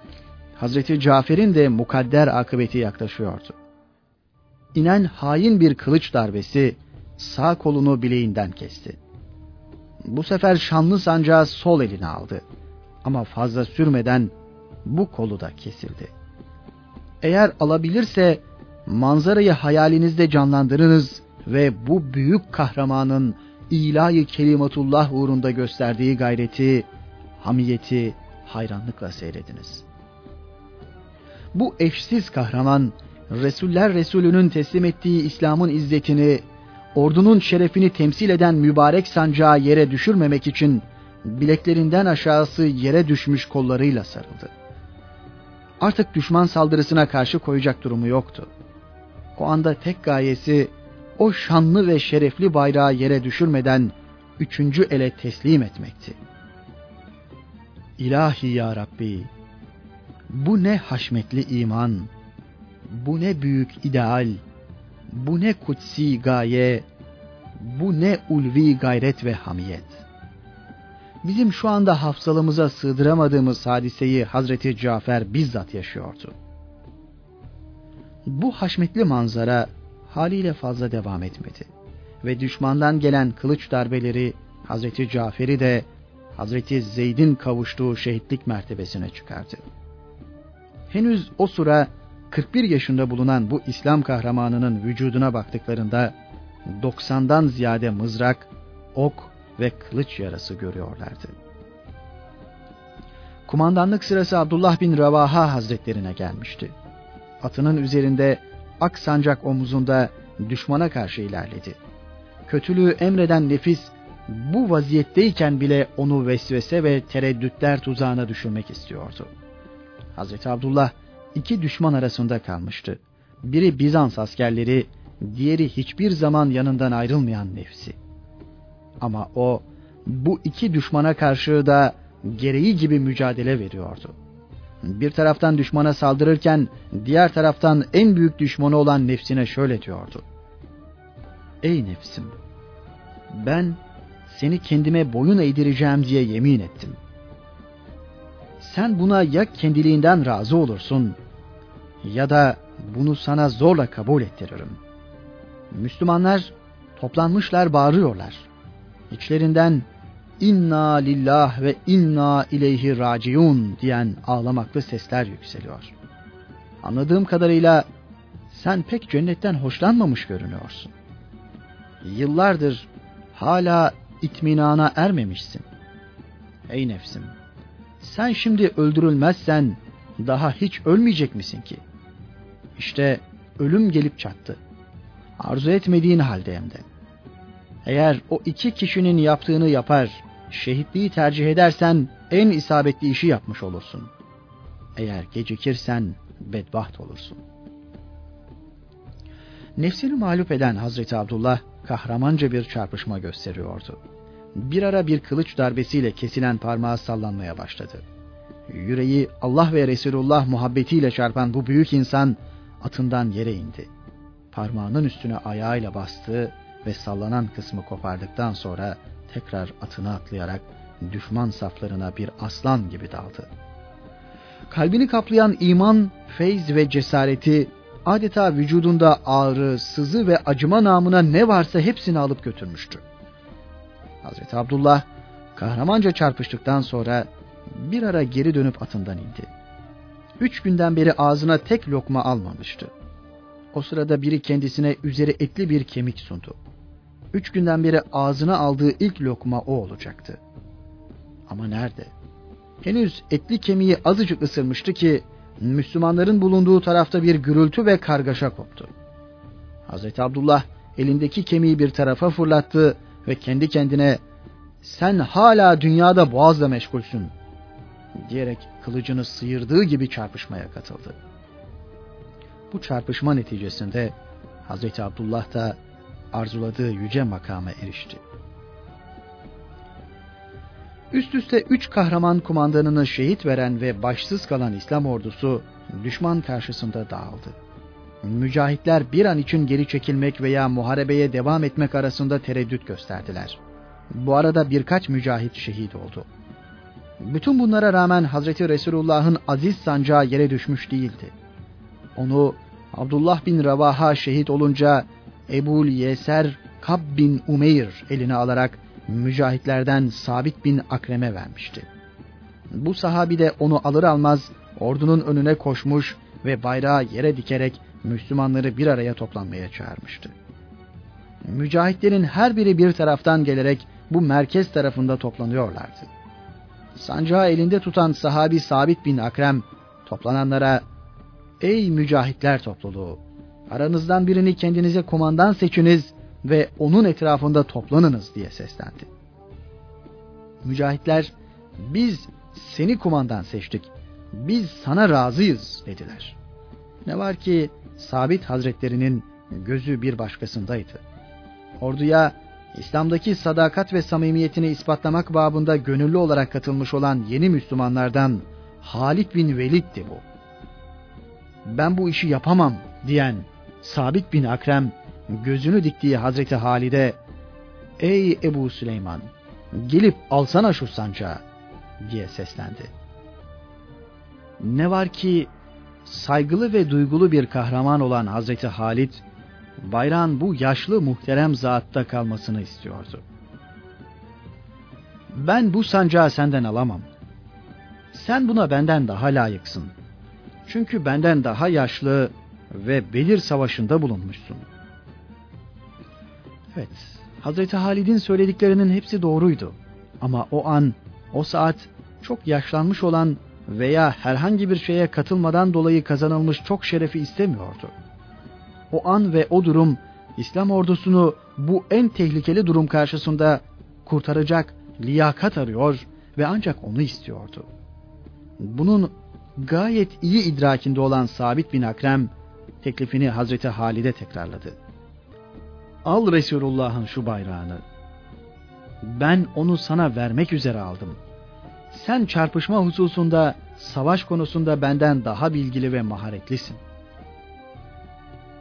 Hazreti Cafer'in de mukadder akıbeti yaklaşıyordu. İnen hain bir kılıç darbesi sağ kolunu bileğinden kesti. Bu sefer şanlı sancağı sol eline aldı. Ama fazla sürmeden bu kolu da kesildi. Eğer alabilirse manzarayı hayalinizde canlandırınız ve bu büyük kahramanın ilahi kelimatullah uğrunda gösterdiği gayreti, hamiyeti hayranlıkla seyrediniz. Bu eşsiz kahraman Resuller Resulü'nün teslim ettiği İslam'ın izzetini, ordunun şerefini temsil eden mübarek sancağı yere düşürmemek için bileklerinden aşağısı yere düşmüş kollarıyla sarıldı. Artık düşman saldırısına karşı koyacak durumu yoktu. O anda tek gayesi o şanlı ve şerefli bayrağı yere düşürmeden üçüncü ele teslim etmekti. İlahi ya Rabbi, bu ne haşmetli iman, bu ne büyük ideal, bu ne kutsi gaye, bu ne ulvi gayret ve hamiyet. Bizim şu anda hafızalımıza sığdıramadığımız hadiseyi Hazreti Cafer bizzat yaşıyordu. Bu haşmetli manzara haliyle fazla devam etmedi ve düşmandan gelen kılıç darbeleri Hazreti Cafer'i de Hazreti Zeyd'in kavuştuğu şehitlik mertebesine çıkardı. Henüz o sıra 41 yaşında bulunan bu İslam kahramanının vücuduna baktıklarında 90'dan ziyade mızrak, ok ve kılıç yarası görüyorlardı. Kumandanlık sırası Abdullah bin Ravaha hazretlerine gelmişti. Atının üzerinde ak sancak omuzunda düşmana karşı ilerledi. Kötülüğü emreden nefis bu vaziyetteyken bile onu vesvese ve tereddütler tuzağına düşürmek istiyordu. Hazreti Abdullah iki düşman arasında kalmıştı. Biri Bizans askerleri, diğeri hiçbir zaman yanından ayrılmayan nefsi. Ama o bu iki düşmana karşı da gereği gibi mücadele veriyordu. Bir taraftan düşmana saldırırken diğer taraftan en büyük düşmanı olan nefsine şöyle diyordu. Ey nefsim! Ben seni kendime boyun eğdireceğim diye yemin ettim. Sen buna ya kendiliğinden razı olursun ya da bunu sana zorla kabul ettiririm. Müslümanlar toplanmışlar bağırıyorlar. İçlerinden inna lillah ve inna ileyhi raciun diyen ağlamaklı sesler yükseliyor. Anladığım kadarıyla sen pek cennetten hoşlanmamış görünüyorsun. Yıllardır hala itminana ermemişsin. Ey nefsim, sen şimdi öldürülmezsen daha hiç ölmeyecek misin ki? İşte ölüm gelip çattı. Arzu etmediğin halde hem de. Eğer o iki kişinin yaptığını yapar, şehitliği tercih edersen en isabetli işi yapmış olursun. Eğer gecikirsen bedbaht olursun. Nefsini mağlup eden Hazreti Abdullah kahramanca bir çarpışma gösteriyordu. Bir ara bir kılıç darbesiyle kesilen parmağı sallanmaya başladı. Yüreği Allah ve Resulullah muhabbetiyle çarpan bu büyük insan atından yere indi. Parmağının üstüne ayağıyla bastı ve sallanan kısmı kopardıktan sonra tekrar atına atlayarak düşman saflarına bir aslan gibi daldı. Kalbini kaplayan iman, feyz ve cesareti adeta vücudunda ağrı, sızı ve acıma namına ne varsa hepsini alıp götürmüştü. Hazreti Abdullah kahramanca çarpıştıktan sonra bir ara geri dönüp atından indi. Üç günden beri ağzına tek lokma almamıştı. O sırada biri kendisine üzeri etli bir kemik sundu. Üç günden beri ağzına aldığı ilk lokma o olacaktı. Ama nerede? Henüz etli kemiği azıcık ısırmıştı ki Müslümanların bulunduğu tarafta bir gürültü ve kargaşa koptu. Hazreti Abdullah elindeki kemiği bir tarafa fırlattı ve kendi kendine sen hala dünyada boğazla meşgulsün diyerek kılıcını sıyırdığı gibi çarpışmaya katıldı. Bu çarpışma neticesinde Hazreti Abdullah da arzuladığı yüce makama erişti. Üst üste üç kahraman kumandanını şehit veren ve başsız kalan İslam ordusu düşman karşısında dağıldı. Mücahitler bir an için geri çekilmek veya muharebeye devam etmek arasında tereddüt gösterdiler. Bu arada birkaç mücahit şehit oldu. Bütün bunlara rağmen Hazreti Resulullah'ın aziz sancağı yere düşmüş değildi. Onu Abdullah bin Ravaha şehit olunca Ebul Yeser Kab bin Umeyr eline alarak mücahitlerden Sabit bin Akrem'e vermişti. Bu sahabi de onu alır almaz ordunun önüne koşmuş ve bayrağı yere dikerek Müslümanları bir araya toplanmaya çağırmıştı. Mücahitlerin her biri bir taraftan gelerek bu merkez tarafında toplanıyorlardı. Sancağı elinde tutan sahabi Sabit bin Akrem toplananlara Ey mücahitler topluluğu! Aranızdan birini kendinize kumandan seçiniz ve onun etrafında toplanınız diye seslendi. Mücahitler biz seni kumandan seçtik. Biz sana razıyız dediler. Ne var ki Sabit Hazretlerinin gözü bir başkasındaydı. Orduya İslam'daki sadakat ve samimiyetini ispatlamak babında gönüllü olarak katılmış olan yeni Müslümanlardan Halid bin Velid'di bu. Ben bu işi yapamam diyen Sabit bin Akrem gözünü diktiği Hazreti Halid'e Ey Ebu Süleyman gelip alsana şu sancağı diye seslendi. Ne var ki saygılı ve duygulu bir kahraman olan Hazreti Halid bayrağın bu yaşlı muhterem zatta kalmasını istiyordu. Ben bu sancağı senden alamam. Sen buna benden daha layıksın. Çünkü benden daha yaşlı ve Belir Savaşı'nda bulunmuşsun. Evet, Hazreti Halid'in söylediklerinin hepsi doğruydu. Ama o an, o saat çok yaşlanmış olan veya herhangi bir şeye katılmadan dolayı kazanılmış çok şerefi istemiyordu. O an ve o durum İslam ordusunu bu en tehlikeli durum karşısında kurtaracak liyakat arıyor ve ancak onu istiyordu. Bunun gayet iyi idrakinde olan Sabit bin Akrem teklifini Hazreti Halid'e tekrarladı. Al Resulullah'ın şu bayrağını. Ben onu sana vermek üzere aldım. Sen çarpışma hususunda, savaş konusunda benden daha bilgili ve maharetlisin.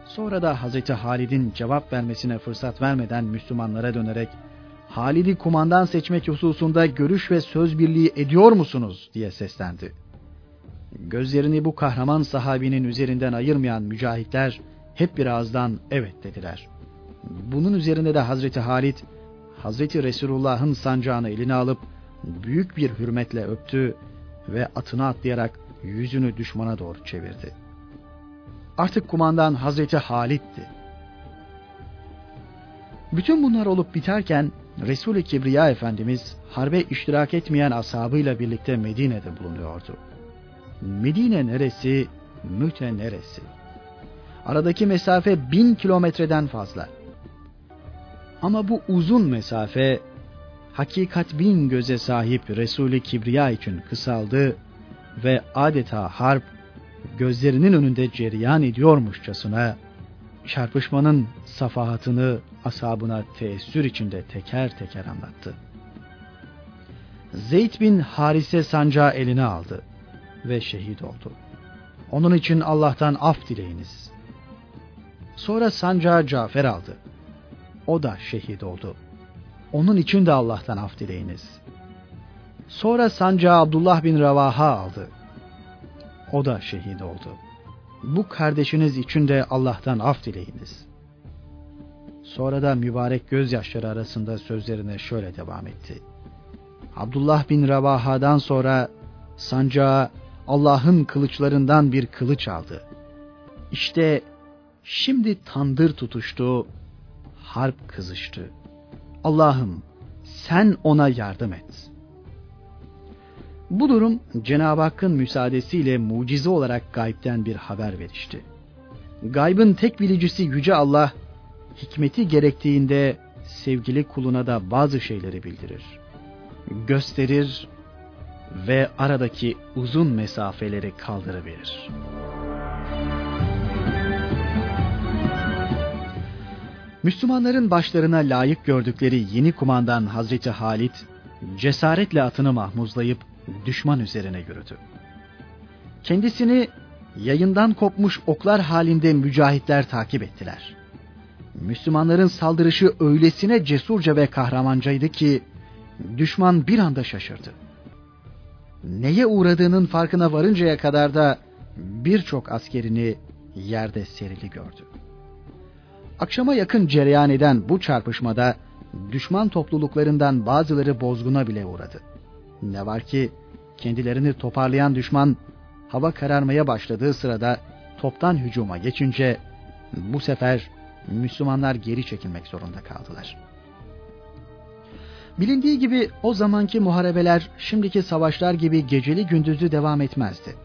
Sonra da Hazreti Halid'in cevap vermesine fırsat vermeden Müslümanlara dönerek Halid'i kumandan seçmek hususunda görüş ve söz birliği ediyor musunuz diye seslendi. Gözlerini bu kahraman sahabinin üzerinden ayırmayan mücahitler hep bir ağızdan evet dediler. Bunun üzerine de Hazreti Halid, Hazreti Resulullah'ın sancağını eline alıp büyük bir hürmetle öptü ve atına atlayarak yüzünü düşmana doğru çevirdi. Artık kumandan Hazreti Halid'ti. Bütün bunlar olup biterken Resul-i Kibriya Efendimiz harbe iştirak etmeyen ashabıyla birlikte Medine'de bulunuyordu. Medine neresi, Müte neresi? Aradaki mesafe bin kilometreden fazla. Ama bu uzun mesafe hakikat bin göze sahip Resul-i Kibriya için kısaldı ve adeta harp gözlerinin önünde cereyan ediyormuşçasına çarpışmanın safahatını asabına teessür içinde teker teker anlattı. Zeyd bin Harise sancağı eline aldı ve şehit oldu. Onun için Allah'tan af dileyiniz. Sonra sancağı Cafer aldı. O da şehit oldu. Onun için de Allah'tan af dileyiniz. Sonra sancağı Abdullah bin Ravaha aldı. O da şehit oldu. Bu kardeşiniz için de Allah'tan af dileyiniz. Sonra da mübarek gözyaşları arasında sözlerine şöyle devam etti. Abdullah bin Ravaha'dan sonra sancağı Allah'ın kılıçlarından bir kılıç aldı. İşte şimdi tandır tutuştu, harp kızıştı. Allah'ım sen ona yardım et. Bu durum Cenab-ı Hakk'ın müsaadesiyle mucize olarak gaybden bir haber verişti. Gaybın tek bilicisi Yüce Allah, hikmeti gerektiğinde sevgili kuluna da bazı şeyleri bildirir. Gösterir ve aradaki uzun mesafeleri kaldırıverir. Müslümanların başlarına layık gördükleri yeni kumandan Hazreti Halit, cesaretle atını mahmuzlayıp düşman üzerine yürüdü. Kendisini yayından kopmuş oklar halinde mücahitler takip ettiler. Müslümanların saldırışı öylesine cesurca ve kahramancaydı ki düşman bir anda şaşırdı. Neye uğradığının farkına varıncaya kadar da birçok askerini yerde serili gördü. Akşama yakın cereyan eden bu çarpışmada düşman topluluklarından bazıları bozguna bile uğradı. Ne var ki kendilerini toparlayan düşman hava kararmaya başladığı sırada toptan hücuma geçince bu sefer Müslümanlar geri çekilmek zorunda kaldılar. Bilindiği gibi o zamanki muharebeler şimdiki savaşlar gibi geceli gündüzlü devam etmezdi.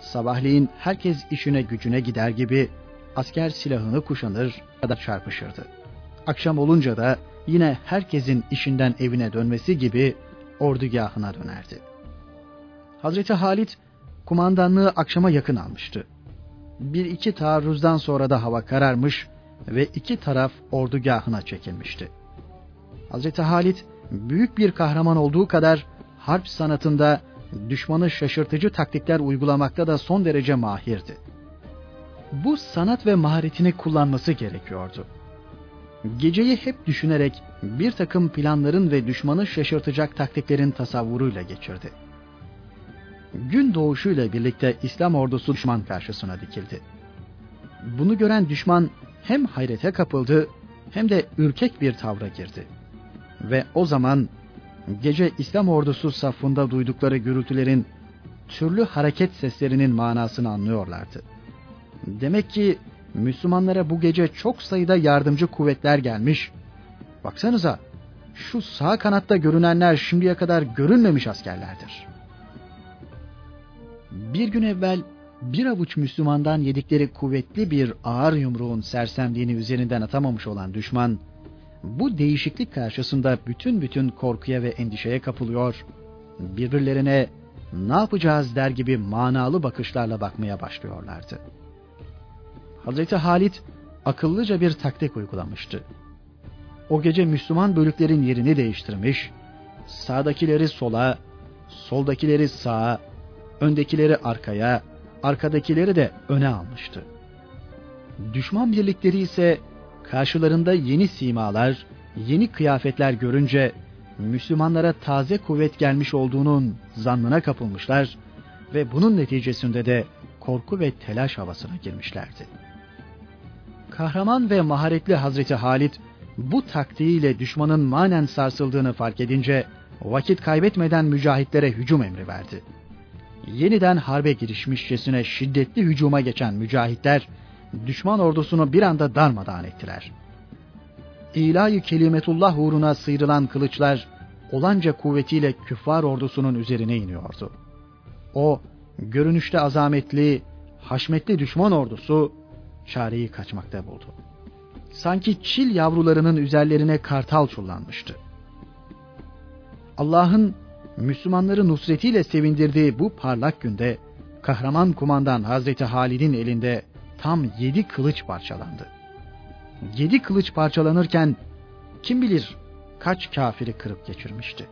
Sabahleyin herkes işine gücüne gider gibi asker silahını kuşanır ya da çarpışırdı. Akşam olunca da yine herkesin işinden evine dönmesi gibi ordugahına dönerdi. Hazreti Halit kumandanlığı akşama yakın almıştı. Bir iki taarruzdan sonra da hava kararmış ve iki taraf ordugahına çekilmişti. Hazreti Halit büyük bir kahraman olduğu kadar harp sanatında düşmanı şaşırtıcı taktikler uygulamakta da son derece mahirdi. Bu sanat ve maharetini kullanması gerekiyordu. Geceyi hep düşünerek bir takım planların ve düşmanı şaşırtacak taktiklerin tasavvuruyla geçirdi. Gün doğuşuyla birlikte İslam ordusu düşman karşısına dikildi. Bunu gören düşman hem hayrete kapıldı hem de ürkek bir tavra girdi. Ve o zaman gece İslam ordusu safında duydukları gürültülerin türlü hareket seslerinin manasını anlıyorlardı. Demek ki Müslümanlara bu gece çok sayıda yardımcı kuvvetler gelmiş. Baksanıza şu sağ kanatta görünenler şimdiye kadar görünmemiş askerlerdir. Bir gün evvel bir avuç Müslümandan yedikleri kuvvetli bir ağır yumruğun sersemliğini üzerinden atamamış olan düşman, bu değişiklik karşısında bütün bütün korkuya ve endişeye kapılıyor, birbirlerine ne yapacağız der gibi manalı bakışlarla bakmaya başlıyorlardı. Hazreti Halit akıllıca bir taktik uygulamıştı. O gece Müslüman bölüklerin yerini değiştirmiş, sağdakileri sola, soldakileri sağa, öndekileri arkaya, arkadakileri de öne almıştı. Düşman birlikleri ise karşılarında yeni simalar, yeni kıyafetler görünce Müslümanlara taze kuvvet gelmiş olduğunun zannına kapılmışlar ve bunun neticesinde de korku ve telaş havasına girmişlerdi. Kahraman ve maharetli Hazreti Halit bu taktiğiyle düşmanın manen sarsıldığını fark edince vakit kaybetmeden mücahitlere hücum emri verdi yeniden harbe girişmişçesine şiddetli hücuma geçen mücahitler düşman ordusunu bir anda darmadağın ettiler. İlahi kelimetullah uğruna sıyrılan kılıçlar olanca kuvvetiyle küffar ordusunun üzerine iniyordu. O görünüşte azametli, haşmetli düşman ordusu çareyi kaçmakta buldu. Sanki çil yavrularının üzerlerine kartal çullanmıştı. Allah'ın Müslümanları nusretiyle sevindirdiği bu parlak günde kahraman kumandan Hazreti Halid'in elinde tam yedi kılıç parçalandı. Yedi kılıç parçalanırken kim bilir kaç kafiri kırıp geçirmişti.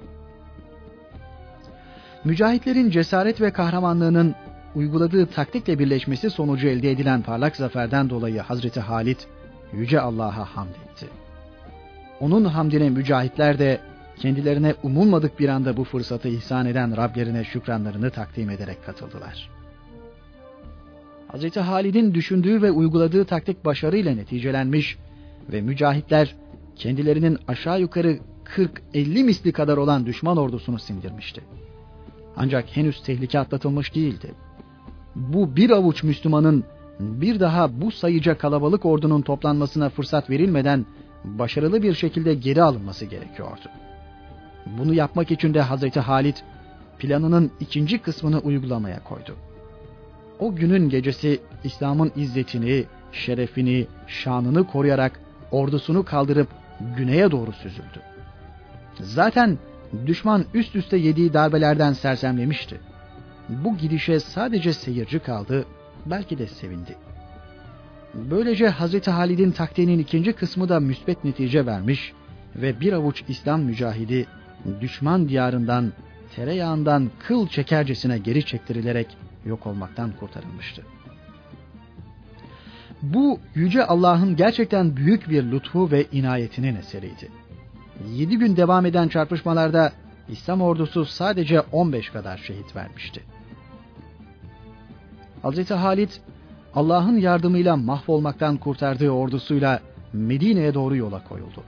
Mücahitlerin cesaret ve kahramanlığının uyguladığı taktikle birleşmesi sonucu elde edilen parlak zaferden dolayı Hazreti Halid yüce Allah'a hamd etti. Onun hamdine mücahitler de kendilerine umulmadık bir anda bu fırsatı ihsan eden Rablerine şükranlarını takdim ederek katıldılar. Hz. Halid'in düşündüğü ve uyguladığı taktik başarıyla neticelenmiş ve mücahitler kendilerinin aşağı yukarı 40-50 misli kadar olan düşman ordusunu sindirmişti. Ancak henüz tehlike atlatılmış değildi. Bu bir avuç Müslümanın bir daha bu sayıca kalabalık ordunun toplanmasına fırsat verilmeden başarılı bir şekilde geri alınması gerekiyordu. Bunu yapmak için de Hazreti Halit planının ikinci kısmını uygulamaya koydu. O günün gecesi İslam'ın izzetini, şerefini, şanını koruyarak ordusunu kaldırıp güneye doğru süzüldü. Zaten düşman üst üste yediği darbelerden sersemlemişti. Bu gidişe sadece seyirci kaldı, belki de sevindi. Böylece Hazreti Halid'in taktiğinin ikinci kısmı da müsbet netice vermiş ve bir avuç İslam mücahidi düşman diyarından, tereyağından kıl çekercesine geri çektirilerek yok olmaktan kurtarılmıştı. Bu yüce Allah'ın gerçekten büyük bir lütfu ve inayetinin eseriydi. Yedi gün devam eden çarpışmalarda İslam ordusu sadece 15 kadar şehit vermişti. Hz. Halit Allah'ın yardımıyla mahvolmaktan kurtardığı ordusuyla Medine'ye doğru yola koyuldu.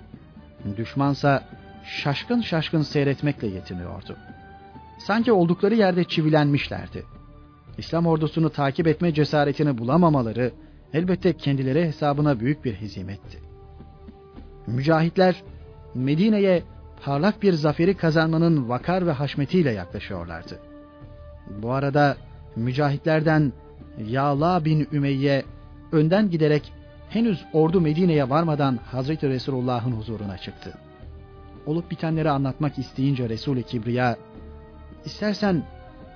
Düşmansa şaşkın şaşkın seyretmekle yetiniyordu. Sanki oldukları yerde çivilenmişlerdi. İslam ordusunu takip etme cesaretini bulamamaları elbette kendileri hesabına büyük bir hezimetti. Mücahitler Medine'ye parlak bir zaferi kazanmanın vakar ve haşmetiyle yaklaşıyorlardı. Bu arada mücahitlerden Yağla bin Ümeyye önden giderek henüz ordu Medine'ye varmadan Hazreti Resulullah'ın huzuruna çıktı. Olup bitenleri anlatmak isteyince Resul-i Kibriya, istersen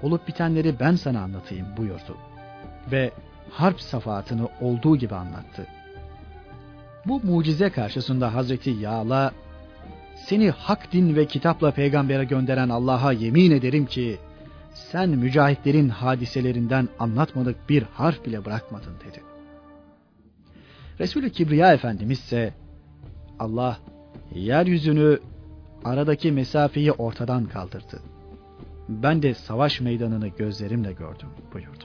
olup bitenleri ben sana anlatayım buyurdu. Ve harp safahatını olduğu gibi anlattı. Bu mucize karşısında Hazreti Yağla, seni hak din ve kitapla peygambere gönderen Allah'a yemin ederim ki, sen mücahitlerin hadiselerinden anlatmadık bir harf bile bırakmadın dedi. Resulü Kibriya Efendimiz ise Allah yeryüzünü aradaki mesafeyi ortadan kaldırdı. Ben de savaş meydanını gözlerimle gördüm buyurdu.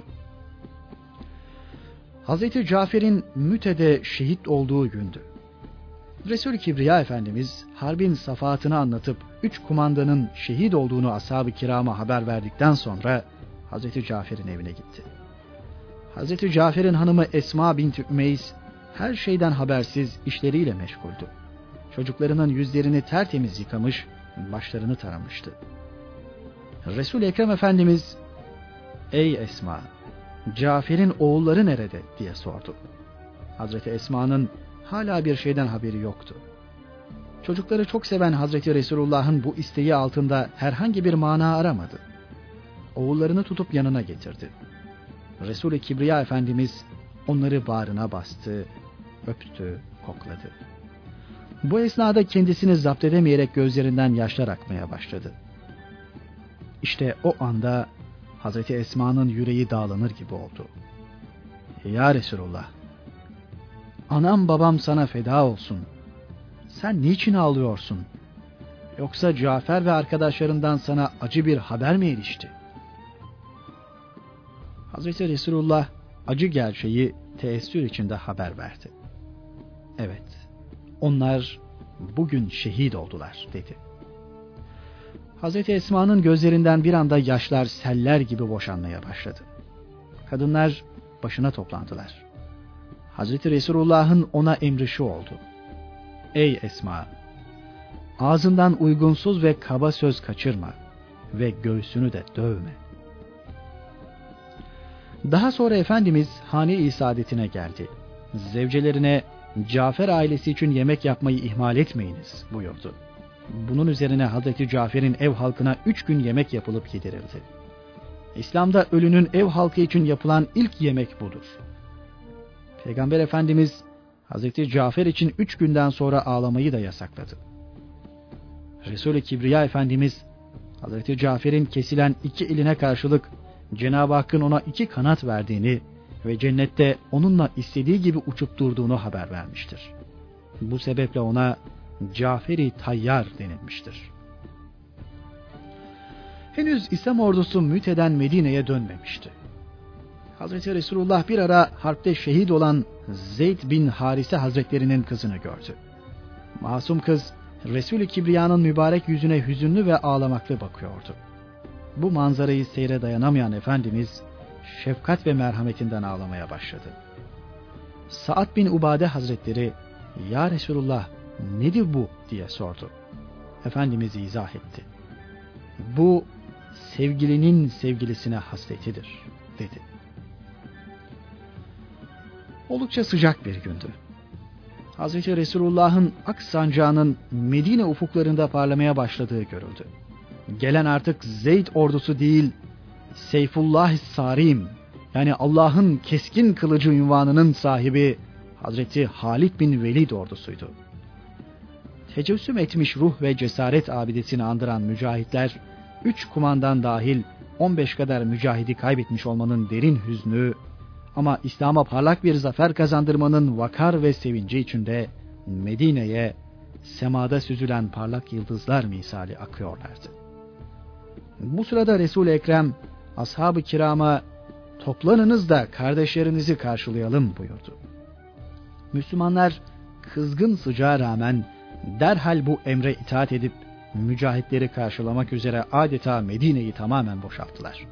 Hazreti Cafer'in Müte'de şehit olduğu gündü. Resul-i Kibriya Efendimiz harbin safahatını anlatıp üç kumandanın şehit olduğunu ashab-ı kirama haber verdikten sonra Hazreti Cafer'in evine gitti. Hazreti Cafer'in hanımı Esma binti Ümeyiz her şeyden habersiz işleriyle meşguldü. Çocuklarının yüzlerini tertemiz yıkamış, başlarını taramıştı. Resul Ekrem Efendimiz, "Ey Esma, Cafer'in oğulları nerede?" diye sordu. Hazreti Esma'nın hala bir şeyden haberi yoktu. Çocukları çok seven Hazreti Resulullah'ın bu isteği altında herhangi bir mana aramadı. Oğullarını tutup yanına getirdi. Resul-i Kibriya Efendimiz onları bağrına bastı, öptü, kokladı. Bu esnada kendisini zapt edemeyerek gözlerinden yaşlar akmaya başladı. İşte o anda Hazreti Esma'nın yüreği dağlanır gibi oldu. Ya Resulullah, anam babam sana feda olsun. Sen niçin ağlıyorsun? Yoksa Cafer ve arkadaşlarından sana acı bir haber mi erişti? Hazreti Resulullah acı gerçeği teessür içinde haber verdi. Evet, onlar bugün şehit oldular dedi. Hazreti Esma'nın gözlerinden bir anda yaşlar seller gibi boşanmaya başladı. Kadınlar başına toplandılar. Hazreti Resulullah'ın ona emri şu oldu. Ey Esma! Ağzından uygunsuz ve kaba söz kaçırma ve göğsünü de dövme. Daha sonra Efendimiz hane-i geldi. Zevcelerine Cafer ailesi için yemek yapmayı ihmal etmeyiniz buyurdu. Bunun üzerine Hazreti Cafer'in ev halkına üç gün yemek yapılıp yedirildi. İslam'da ölünün ev halkı için yapılan ilk yemek budur. Peygamber Efendimiz Hazreti Cafer için üç günden sonra ağlamayı da yasakladı. Resul-i Kibriya Efendimiz Hazreti Cafer'in kesilen iki eline karşılık Cenab-ı Hakk'ın ona iki kanat verdiğini ve cennette onunla istediği gibi uçup durduğunu haber vermiştir. Bu sebeple ona Caferi Tayyar denilmiştir. Henüz İslam ordusu Müte'den Medine'ye dönmemişti. Hazreti Resulullah bir ara harpte şehit olan Zeyd bin Harise Hazretlerinin kızını gördü. Masum kız Resul-i Kibriya'nın mübarek yüzüne hüzünlü ve ağlamaklı bakıyordu. Bu manzarayı seyre dayanamayan Efendimiz şefkat ve merhametinden ağlamaya başladı. Saad bin Ubade Hazretleri Ya Resulullah nedir bu diye sordu. Efendimiz izah etti. Bu sevgilinin sevgilisine hasretidir dedi. Oldukça sıcak bir gündü. Hazreti Resulullah'ın ak sancağının Medine ufuklarında parlamaya başladığı görüldü. Gelen artık Zeyd ordusu değil, Seyfullah Sarim yani Allah'ın keskin kılıcı ünvanının sahibi Hazreti Halid bin Velid ordusuydu. Tecessüm etmiş ruh ve cesaret abidesini andıran mücahitler, üç kumandan dahil 15 kadar mücahidi kaybetmiş olmanın derin hüznü ama İslam'a parlak bir zafer kazandırmanın vakar ve sevinci içinde Medine'ye semada süzülen parlak yıldızlar misali akıyorlardı. Bu sırada Resul-i Ekrem ashab-ı kirama toplanınız da kardeşlerinizi karşılayalım buyurdu. Müslümanlar kızgın sıcağa rağmen derhal bu emre itaat edip mücahitleri karşılamak üzere adeta Medine'yi tamamen boşalttılar.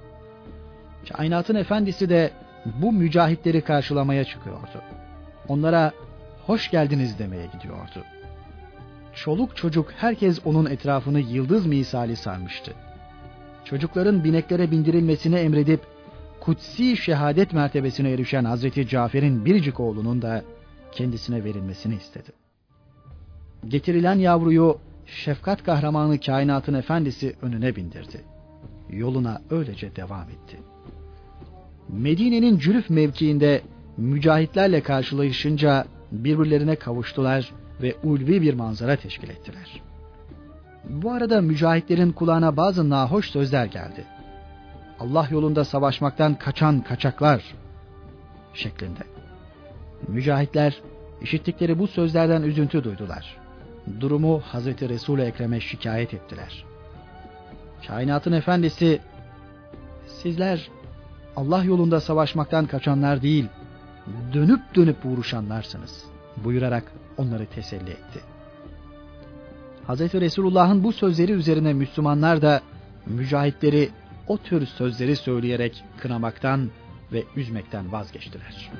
Kainatın efendisi de bu mücahitleri karşılamaya çıkıyordu. Onlara hoş geldiniz demeye gidiyordu. Çoluk çocuk herkes onun etrafını yıldız misali sarmıştı. Çocukların bineklere bindirilmesini emredip kutsi şehadet mertebesine erişen Hazreti Cafer'in biricik oğlunun da kendisine verilmesini istedi. Getirilen yavruyu şefkat kahramanı kainatın efendisi önüne bindirdi. Yoluna öylece devam etti. Medine'nin cülüf mevkiinde mücahitlerle karşılaşınca birbirlerine kavuştular ve ulvi bir manzara teşkil ettiler. Bu arada mücahitlerin kulağına bazı nahoş sözler geldi. Allah yolunda savaşmaktan kaçan kaçaklar şeklinde. Mücahitler işittikleri bu sözlerden üzüntü duydular. Durumu Hazreti Resul-i Ekrem'e şikayet ettiler. Kainatın efendisi sizler Allah yolunda savaşmaktan kaçanlar değil, dönüp dönüp vuruşanlarsınız buyurarak onları teselli etti. Hz. Resulullah'ın bu sözleri üzerine Müslümanlar da mücahitleri o tür sözleri söyleyerek kınamaktan ve üzmekten vazgeçtiler.